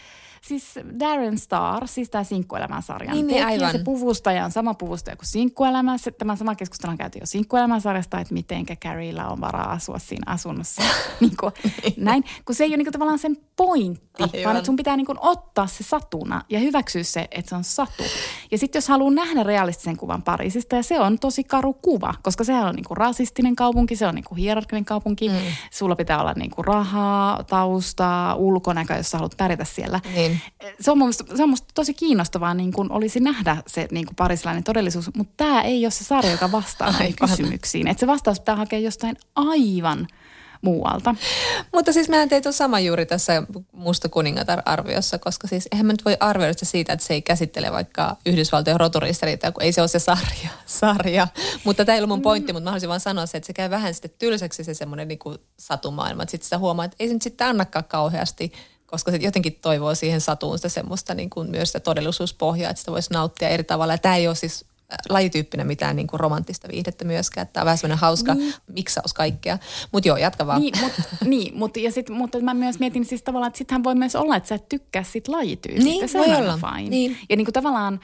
siis Darren Star, siis tämä Sinkkuelämän sarjan niin, niin, aivan. se puvustaja on sama puvustaja kuin Sinkkuelämässä. Tämä sama keskustelu on käyty jo Sinkkuelämän sarjasta, että mitenkä Carriella on varaa asua siinä asunnossa. <laughs> niin kuin, näin, kun se ei ole niin kuin, tavallaan sen pointti, aivan. vaan että sun pitää niin kuin, ottaa se satuna ja hyväksyä se, että se on satu. Ja sitten jos haluaa nähdä realistisen kuvan Pariisista, ja se on tosi karu kuva, koska sehän on niin kuin, rasistinen kaupunki, se on niin kuin, hierarkinen kaupunki, mm. sulla pitää olla niin kuin, rahaa, taustaa, ulkonäkö, jos sä haluat pärjätä siellä. Niin Se, on musta, se on musta tosi kiinnostavaa, niin kuin olisi nähdä se niin kuin parisilainen todellisuus, mutta tämä ei ole se sarja, joka vastaa näihin kysymyksiin. Että se vastaus pitää hakea jostain aivan muualta. Mutta siis mehän teit sama juuri tässä Musta kuningatar-arviossa, koska siis eihän mä nyt voi arvioida siitä, että se ei käsittele vaikka Yhdysvaltojen roturistariita, kun ei se ole se sarja. <laughs> sarja. Mutta tämä ei ollut mun pointti, mutta mä haluaisin vaan sanoa se, että se käy vähän sitten tylsäksi se semmoinen niin satumaailma. Että sitten sitä huomaa, että ei se nyt sitten annakaan kauheasti koska sitten jotenkin toivoo siihen satuun sitä semmoista niin kuin myös sitä todellisuuspohjaa, että sitä voisi nauttia eri tavalla. Ja tämä ei ole siis lajityyppinen mitään niin kuin romanttista viihdettä myöskään. Tämä on vähän semmoinen hauska niin. miksaus kaikkea. Mutta joo, jatka vaan. Niin, mut, <laughs> niin mut, ja sit, mutta mä myös mietin siis tavallaan, että sittenhän voi myös olla, että sä et tykkää sit lajityypistä. Niin, se voi on olla. Fine. Niin. Ja niin kuin tavallaan,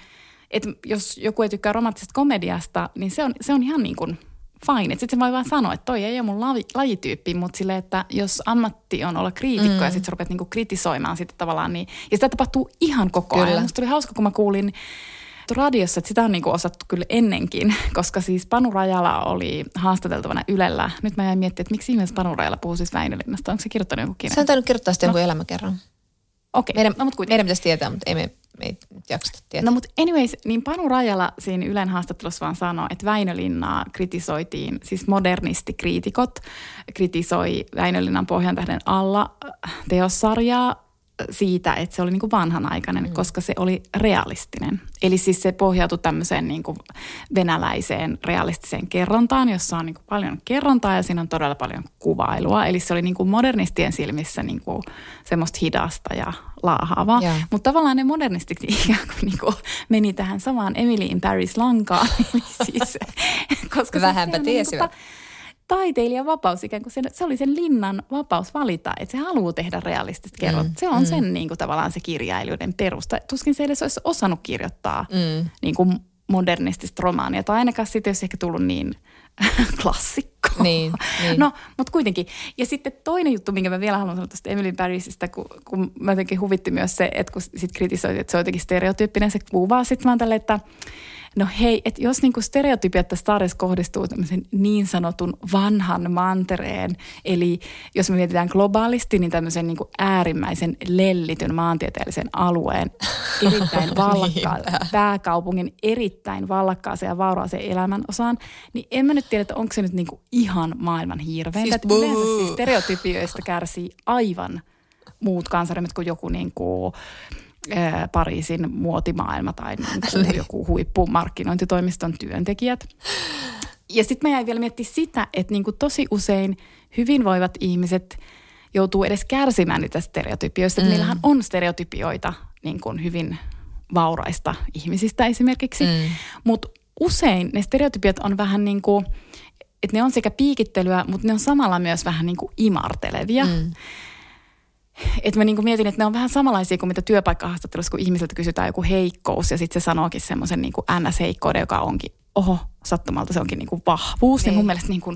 että jos joku ei tykkää romanttisesta komediasta, niin se on, se on ihan niin kuin fine. Sitten se voi vaan sanoa, että toi ei ole mun laji, lajityyppi, mutta sille, että jos ammatti on olla kriitikko mm. ja sitten sä rupeat niinku kritisoimaan sitä tavallaan, niin, ja sitä tapahtuu ihan koko Kyllä. ajan. Musta oli hauska, kun mä kuulin radiossa, että sitä on niinku osattu kyllä ennenkin, <laughs> koska siis Panu Rajala oli haastateltavana Ylellä. Nyt mä jäin miettimään, että miksi ihmeessä Panu Rajala puhuu siis Väinölinnasta. Onko se kirjoittanut jonkun kirjan? Se on tainnut kirjoittaa sitten no. elämäkerran. Okei, Meidän, no, mutta meidän pitäisi tietää, mutta ei me, me ei nyt jakseta tietää. No mutta anyways, niin Panu Rajala siinä Ylen haastattelussa vaan sanoi, että Väinölinnaa kritisoitiin, siis modernistikriitikot kritisoi Väinölinnan Pohjantähden alla äh, teossarjaa siitä, että se oli niin kuin vanhanaikainen, mm. koska se oli realistinen. Eli siis se pohjautui tämmöiseen niin kuin venäläiseen realistiseen kerrontaan, jossa on niin kuin paljon kerrontaa ja siinä on todella paljon kuvailua. Eli se oli niin kuin modernistien silmissä niin kuin semmoista hidasta ja laahaavaa. Joo. Mutta tavallaan ne modernistit <laughs> ikään kuin, niin kuin meni tähän samaan Emily in Paris lankaan. <laughs> Eli siis, koska Vähänpä se tiesivät. Niin kuin, taiteilijan vapaus ikään kuin se, se oli sen linnan vapaus valita, että se haluaa tehdä realistista kerrot. Mm, se on mm. sen niin kuin, tavallaan se kirjailijoiden perusta. Tuskin se edes olisi osannut kirjoittaa Mm. niin kuin modernistista romaania, tai ainakaan siitä olisi ehkä tullut niin <laughs> klassikko. Niin, niin. No, mutta kuitenkin. Ja sitten toinen juttu, minkä mä vielä haluan sanoa tuosta Emily Parisista, kun, kun mä jotenkin huvitti myös se, että kun sit kritisoitiin, että se on jotenkin stereotyyppinen se kuva, sitten vaan tälle, että No hei, että jos niinku stereotypiat tässä tarjassa kohdistuu tämmöisen niin sanotun vanhan mantereen, eli jos me mietitään globaalisti, niin tämmöisen niinku äärimmäisen lellityn maantieteellisen alueen <laughs> erittäin vallakkaan, pääkaupungin erittäin vallakkaaseen ja vauraaseen elämänosaan, niin en mä nyt tiedä, että onko se nyt niinku ihan maailman hirveintä. Siis yleensä siis stereotypioista kärsii aivan muut kansaryhmät kuin joku niin kuin, ää, Pariisin muotimaailma tai niin kuin joku huippumarkkinointitoimiston työntekijät. Ja sitten mä jäin vielä miettimään sitä, että niin kuin tosi usein hyvinvoivat ihmiset joutuu edes kärsimään niitä stereotypioista. Mm. Niillähän on stereotypioita niin kuin hyvin vauraista ihmisistä esimerkiksi. Mm. Mutta usein ne stereotypiat on vähän niin kuin, että ne on sekä piikittelyä, mutta ne on samalla myös vähän niin kuin imartelevia. Mm. Et mä niinku mietin, että ne on vähän samanlaisia kuin mitä työpaikkahaastattelussa, kun ihmiseltä kysytään joku heikkous ja sitten se sanookin semmoisen niinku NS-heikkouden, joka onkin, oho, sattumalta se onkin niinku vahvuus. Niin. Niin. niin mun mielestä niinku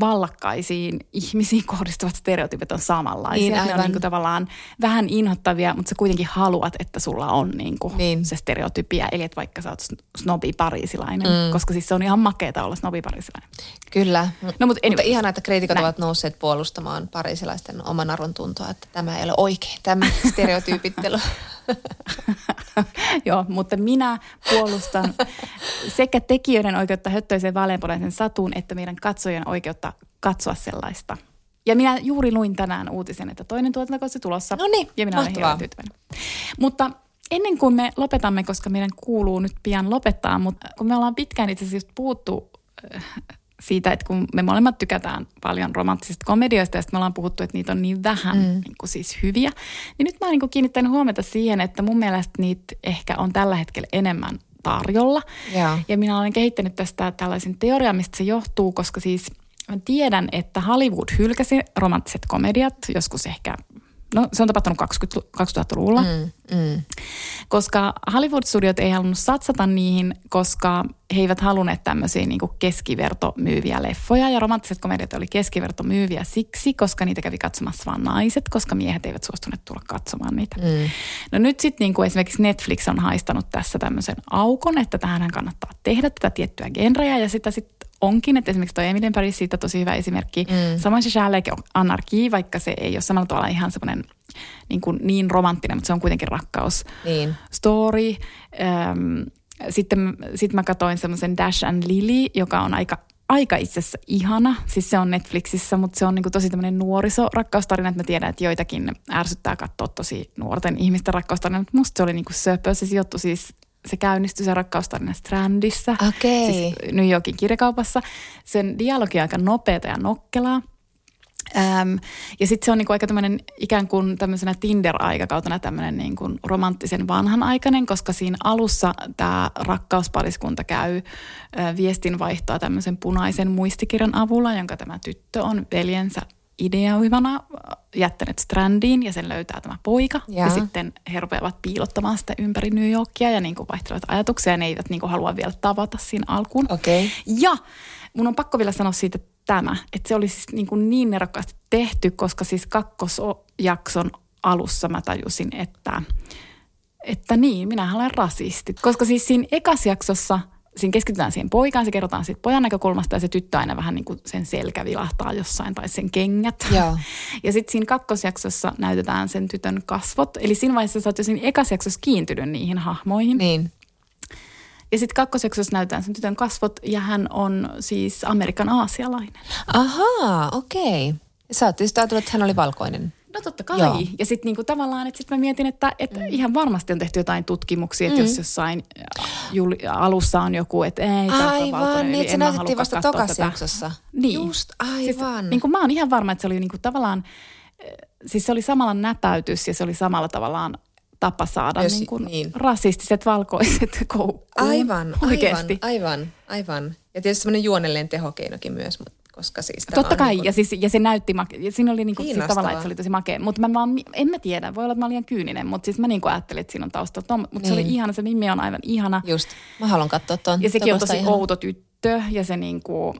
vallakkaisiin ihmisiin kohdistuvat stereotypit on samanlaisia. Niin, ne on aivan. niinku tavallaan vähän inhottavia, mutta sä kuitenkin haluat, että sulla on niinku Niin. se stereotypia. Eli että vaikka sä oot sn- snobi pariisilainen, mm. koska siis se on ihan makeeta olla snobi pariisilainen. Kyllä. No, mutta Mutta anyway. ihanaa, että kriitikot Näin. ovat nousseet puolustamaan parisilaisten oman arvon tuntoa, että tämä ei ole oikein, tämä <laughs> stereotyypittelu. <laughs> <laughs> Joo, mutta minä puolustan sekä tekijöiden oikeutta höttöisen vaaleanpunaisen satuun, että meidän katsojien oikeutta katsoa sellaista. Ja minä juuri luin tänään uutisen, että toinen tuotantokausi tulossa. No niin, Ja minä olen mahtavaa. hirveän tyytyväinen. Mutta ennen kuin me lopetamme, koska meidän kuuluu nyt pian lopettaa, mutta kun me ollaan pitkään itse asiassa puhuttu äh, siitä, että kun me molemmat tykätään paljon romanttisista komedioista ja sitten me ollaan puhuttu, että niitä on niin vähän mm. niin kuin siis hyviä, niin nyt mä oon niin kuin kiinnittänyt huomiota siihen, että mun mielestä niitä ehkä on tällä hetkellä enemmän tarjolla. Joo. Ja minä olen kehittänyt tästä tällaisen teorian, mistä se johtuu, koska siis mä tiedän, että Hollywood hylkäsi romanttiset komediat joskus ehkä, no se on tapahtunut 20, 2000-luvulla. Mm Mm. koska Hollywood-studiot ei halunnut satsata niihin, koska he eivät halunneet tämmöisiä niin keskivertomyyviä leffoja. Ja romanttiset komediat oli keskivertomyyviä siksi, koska niitä kävi katsomassa vain naiset, koska miehet eivät suostuneet tulla katsomaan niitä. Mm. No nyt sitten niin esimerkiksi Netflix on haistanut tässä tämmöisen aukon, että tähän kannattaa tehdä tätä tiettyä genreä ja sitä sitten onkin, että esimerkiksi toi Emily in Paris siitä tosi hyvä esimerkki. Mm. Samoin se Charlotte Anarchy, vaikka se ei ole samalla tavalla ihan semmoinen niin, kuin niin romanttinen, mutta se on kuitenkin rakkaus Niin. story. Öm, sitten sit mä katsoin semmoisen Dash and Lily, joka on aika aika itse asiassa ihana. Siis se on Netflixissä, mutta se on niinku tosi tämmöinen nuorisorakkaustarina, että mä tiedän, että joitakin ärsyttää katsoa tosi nuorten ihmisten rakkaustarina, mutta musta se oli niinku söpö. Se sijoittui siis se käynnistyi se rakkaustarina Strandissä, Okei. siis New Yorkin kirjakaupassa. Sen dialogi on aika nopeata ja nokkelaa. Äm, ja sitten se on niinku aika tämmöinen ikään kuin tämmöisenä Tinder-aikakautena tämmöinen niinku romanttisen vanhanaikainen, koska siinä alussa tämä rakkauspariskunta käy ö, viestinvaihtoa tämmöisen punaisen muistikirjan avulla, jonka tämä tyttö on veljensä ideoivana jättänyt Strandiin ja sen löytää tämä poika. Ja, ja sitten he rupeavat piilottamaan sitä ympäri New Yorkia ja niinku vaihtelevat ajatuksia ja ne eivät niinku halua vielä tavata siinä alkuun. Okei. Ja mun on pakko vielä sanoa siitä tämä, että se oli siis niin, kuin niin nerokkaasti tehty, koska siis kakkosjakson alussa mä tajusin, että, että niin, minä olen rasisti. Koska siis siinä ekas jaksossa siinä keskitytään siihen poikaan, se kerrotaan siitä pojan näkökulmasta ja se tyttö aina vähän niin kuin sen selkä vilahtaa jossain tai sen kengät. Joo. <laughs> Ja sitten siinä kakkosjaksossa näytetään sen tytön kasvot. Eli siinä vaiheessa sä oot jo siinä ekas jaksossa kiintynyt niihin hahmoihin. Niin. Ja sitten kakkosjaksossa näytetään sen tytön kasvot ja hän on siis Amerikan aasialainen. Ahaa, okei. Sä oot tietysti ajatellut, että hän oli valkoinen. No totta kai. Joo. Ja sitten niinku tavallaan, että sitten mä mietin, että, että mm. ihan varmasti on tehty jotain tutkimuksia, että mm. jos jossain äh, jul, alussa on joku, että ei, Aivan, niin että se näytettiin vasta tokas jaksossa. Niin. Just, aivan. Siis, niin kuin mä oon ihan varma, että se oli niin kuin tavallaan, äh, siis se oli samalla näpäytys ja se oli samalla tavallaan tapa saada Jos- niin kuin niin. rasistiset valkoiset <laughs> koukkuun. Aivan, Oikeasti. aivan, aivan, aivan. Ja tietysti semmoinen juonellinen tehokeinokin myös, mut- koska siis Totta kai, niin kuin- ja, siis, ja se näytti, make- ja siinä oli niinku, siis tavallaan, että se oli tosi makea. Mutta mä vaan, en mä tiedä, voi olla, että mä olin liian kyyninen, mutta siis mä niinku ajattelin, että siinä on taustalla. Mutta niin. se oli Niin. ihana, se Mimmi on aivan ihana. Just, mä haluan katsoa tuon. Ja sekin on tosi outo tyttö, ja se niinku,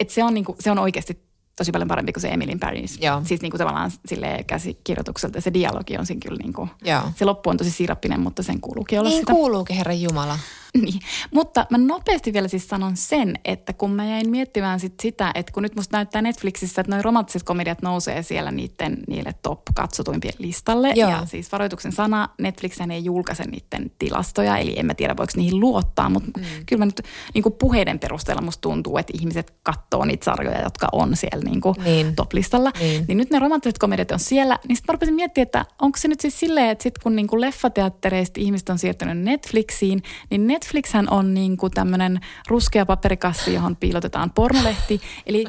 että se on, niinku, se on oikeasti tosi paljon parempi kuin se Emilin Paris. Joo. Siis niinku tavallaan sille käsikirjoitukselta, se dialogi on siinä kyllä niinku, Joo. se loppu on tosi sirappinen, mutta sen kuuluukin olla Niin sitä. kuuluukin, Herra Jumala. <laughs> Niin. Mutta mä nopeasti vielä siis sanon sen, että kun mä jäin miettimään sit sitä, että kun nyt musta näyttää Netflixissä, että noi romanttiset komediat nousee siellä niiden, niille top-katsotuimpien listalle. Joo. Ja siis varoituksen sana, Netflix ei julkaise niiden tilastoja, eli en mä tiedä voiko niihin luottaa, mutta mm. kyllä mä nyt niin kuin puheiden perusteella musta tuntuu, että ihmiset katsoo niitä sarjoja, jotka on siellä niin kuin Niin. top-listalla. Niin. Niin nyt ne romanttiset komediat on siellä, niin sitten mä rupesin miettimään, että onko se nyt siis silleen, että sit kun niinku leffateattereista ihmiset on siirtynyt Netflixiin, niin Netflixhän on niinku tämmöinen ruskea paperikassi, johon piilotetaan pornolehti. Eli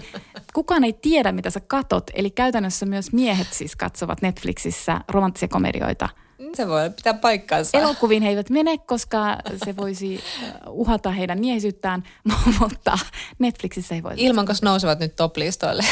kukaan ei tiedä, mitä sä katot. Eli käytännössä myös miehet siis katsovat Netflixissä romanttisia komedioita. Se voi pitää paikkaansa. Elokuviin he eivät mene, koska se voisi äh, uhata heidän miehisyyttään, <laughs> mutta Netflixissä ei voi. Ilman, koska nousevat nyt top-listoille.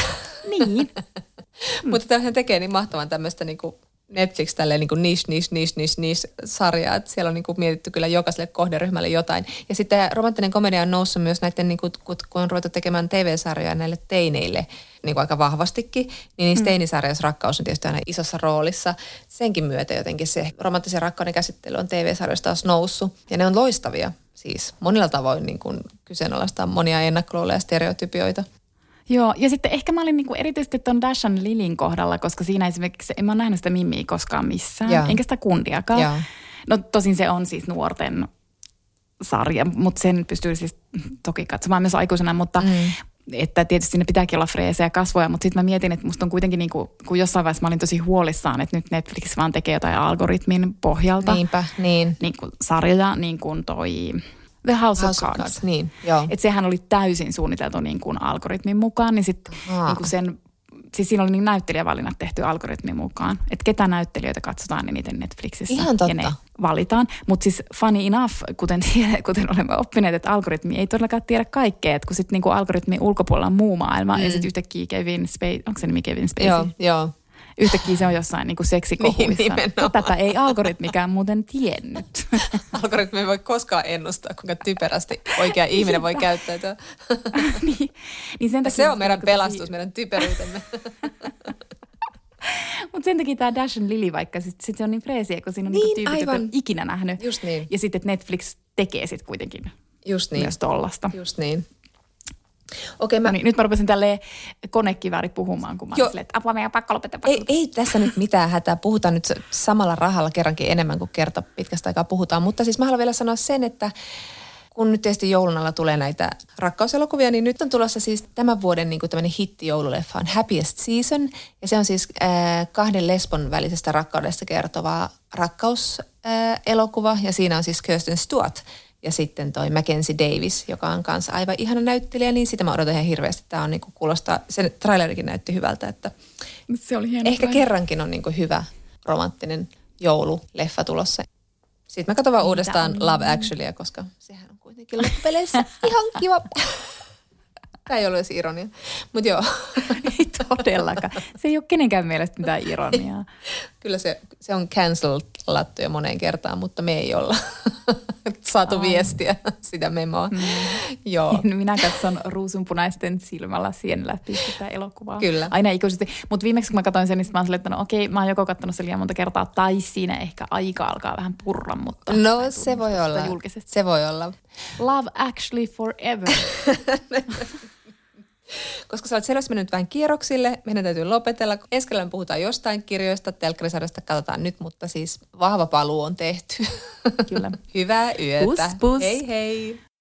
Niin. <laughs> Mutta tämähän tekee niin mahtavan tämmöistä niinku Netflix tälleen niinku niche, niche, niche, niche, niche sarjaa, että siellä on niinku mietitty kyllä jokaiselle kohderyhmälle jotain. Ja sitten romanttinen komedia on noussut myös näiden, niinku, kun kun on ruvettu tekemään TV-sarjoja näille teineille niinku aika vahvastikin, niin niissä mm. teinisarjoissa rakkaus on tietysti aina isossa roolissa. Senkin myötä jotenkin se romanttisen rakkauden käsittely on TV-sarjoissa taas noussut. Ja ne on loistavia siis monilla tavoin niin kuin kyseenalaistaa monia ennakkoluuloja ja stereotypioita. Joo, ja sitten ehkä mä olin niinku erityisesti tuon Dashan Lilin kohdalla, koska siinä esimerkiksi, en mä ole nähnyt sitä Mimmiä koskaan missään, Joo. enkä sitä kundiakaan. Joo. No tosin se on siis nuorten sarja, mutta sen pystyy siis toki katsomaan myös aikuisena, mutta mm. että tietysti siinä pitääkin olla freesejä kasvoja, mutta sitten mä mietin, että musta on kuitenkin, niinku, kun jossain vaiheessa mä olin tosi huolissaan, että nyt Netflix vaan tekee jotain algoritmin pohjalta Niinpä, niin. niin kuin sarjoja, niin kuin toi The House, House of of Cards. Cards, niin, joo. Et sehän oli täysin suunniteltu niin kuin algoritmin mukaan, niin sitten niin kuin sen, siis siinä oli niin näyttelijävalinnat tehty algoritmin mukaan. Että ketä näyttelijöitä katsotaan eniten Netflixissä. Ihan totta. Ja ne valitaan. Mutta siis funny enough, kuten, tiedä, <laughs> kuten olemme oppineet, että algoritmi ei todellakaan tiedä kaikkea. Että kun sitten niin algoritmin ulkopuolella on muu maailma mm. ja sitten yhtäkkiä Kevin Spacey, onko se nimi Kevin Spacey? Joo, joo. Yhtäkkiä se on jossain niin kuin seksikohuissa. Niin. Tätä ei algoritmikään muuten tiennyt. <laughs> Algoritmi ei voi koskaan ennustaa, kuinka typerästi oikea ihminen voi käyttäytyä. <laughs> niin, niin sen takia Se on meidän niin kuin tosi- pelastus, meidän typeryytemme. <laughs> Mutta sen takia tämä Dash and Lily vaikka, sit, sit se on niin freesiä, kun siinä on Niin, niin, tyypit, jotka aivan. ikinä nähnyt. Just niin. Ja sitten Netflix tekee sitten kuitenkin Just niin. myös tollasta. Just niin. Okei, mä... No niin, nyt mä rupesin tälleen konekivääri puhumaan, kun mä silleen, että apua, meidän pakko lopettaa. Pakko Ei, ei tässä nyt mitään hätää. Puhutaan nyt samalla rahalla kerrankin enemmän kuin kerta pitkästä aikaa puhutaan. Mutta siis mä haluan vielä sanoa sen, että kun nyt tietysti joulun alla tulee näitä rakkauselokuvia, niin nyt on tulossa siis tämän vuoden niin tämmöinen hitti joululeffa on Happiest Season. Ja se on siis äh, kahden lesbon välisestä rakkaudesta kertova rakkauselokuva. Äh, ja siinä on siis Kirsten Stewart ja sitten toi Mackenzie Davis, joka on kanssa aivan ihana näyttelijä, niin sitä mä odotan ihan hirveästi. Tämä on niinku kuulostaa, sen trailerikin näytti hyvältä, että se oli hieno ehkä trailer. kerrankin on niinku hyvä romanttinen joululeffa tulossa. Sitten mä katson vaan uudestaan? Love Actuallyä, koska sehän on kuitenkin loppupeleissä <laughs> ihan kiva. Tämä ei ole edes ironia, mutta joo. <laughs> Ei todellakaan. Se ei ole kenenkään mielestä mitään ironiaa. <laughs> Kyllä se, se on cancelattu jo moneen kertaan, mutta me ei olla <laughs> saatu Ai. viestiä sitä memoa. Mm. joo. Minä katson ruusunpunaisten silmällä siihen läpi sitä elokuvaa. Kyllä. Aina ikuisesti. Mutta viimeksi kun mä katsoin sen, niin mä oon että no okei, mä oon joko katsonut sen liian monta kertaa, tai siinä ehkä aika alkaa vähän purra, mutta... No se voi olla. Julkisesti. Se voi olla. Love actually forever. Koska sä oot selvästi mennyt vähän kierroksille, meidän täytyy lopetella. Ensi puhutaan jostain kirjoista, telkkarisarjasta katsotaan nyt, mutta siis vahva paluu on tehty. Kyllä. <laughs> Hyvää yötä. Pus, pus. Hei hei.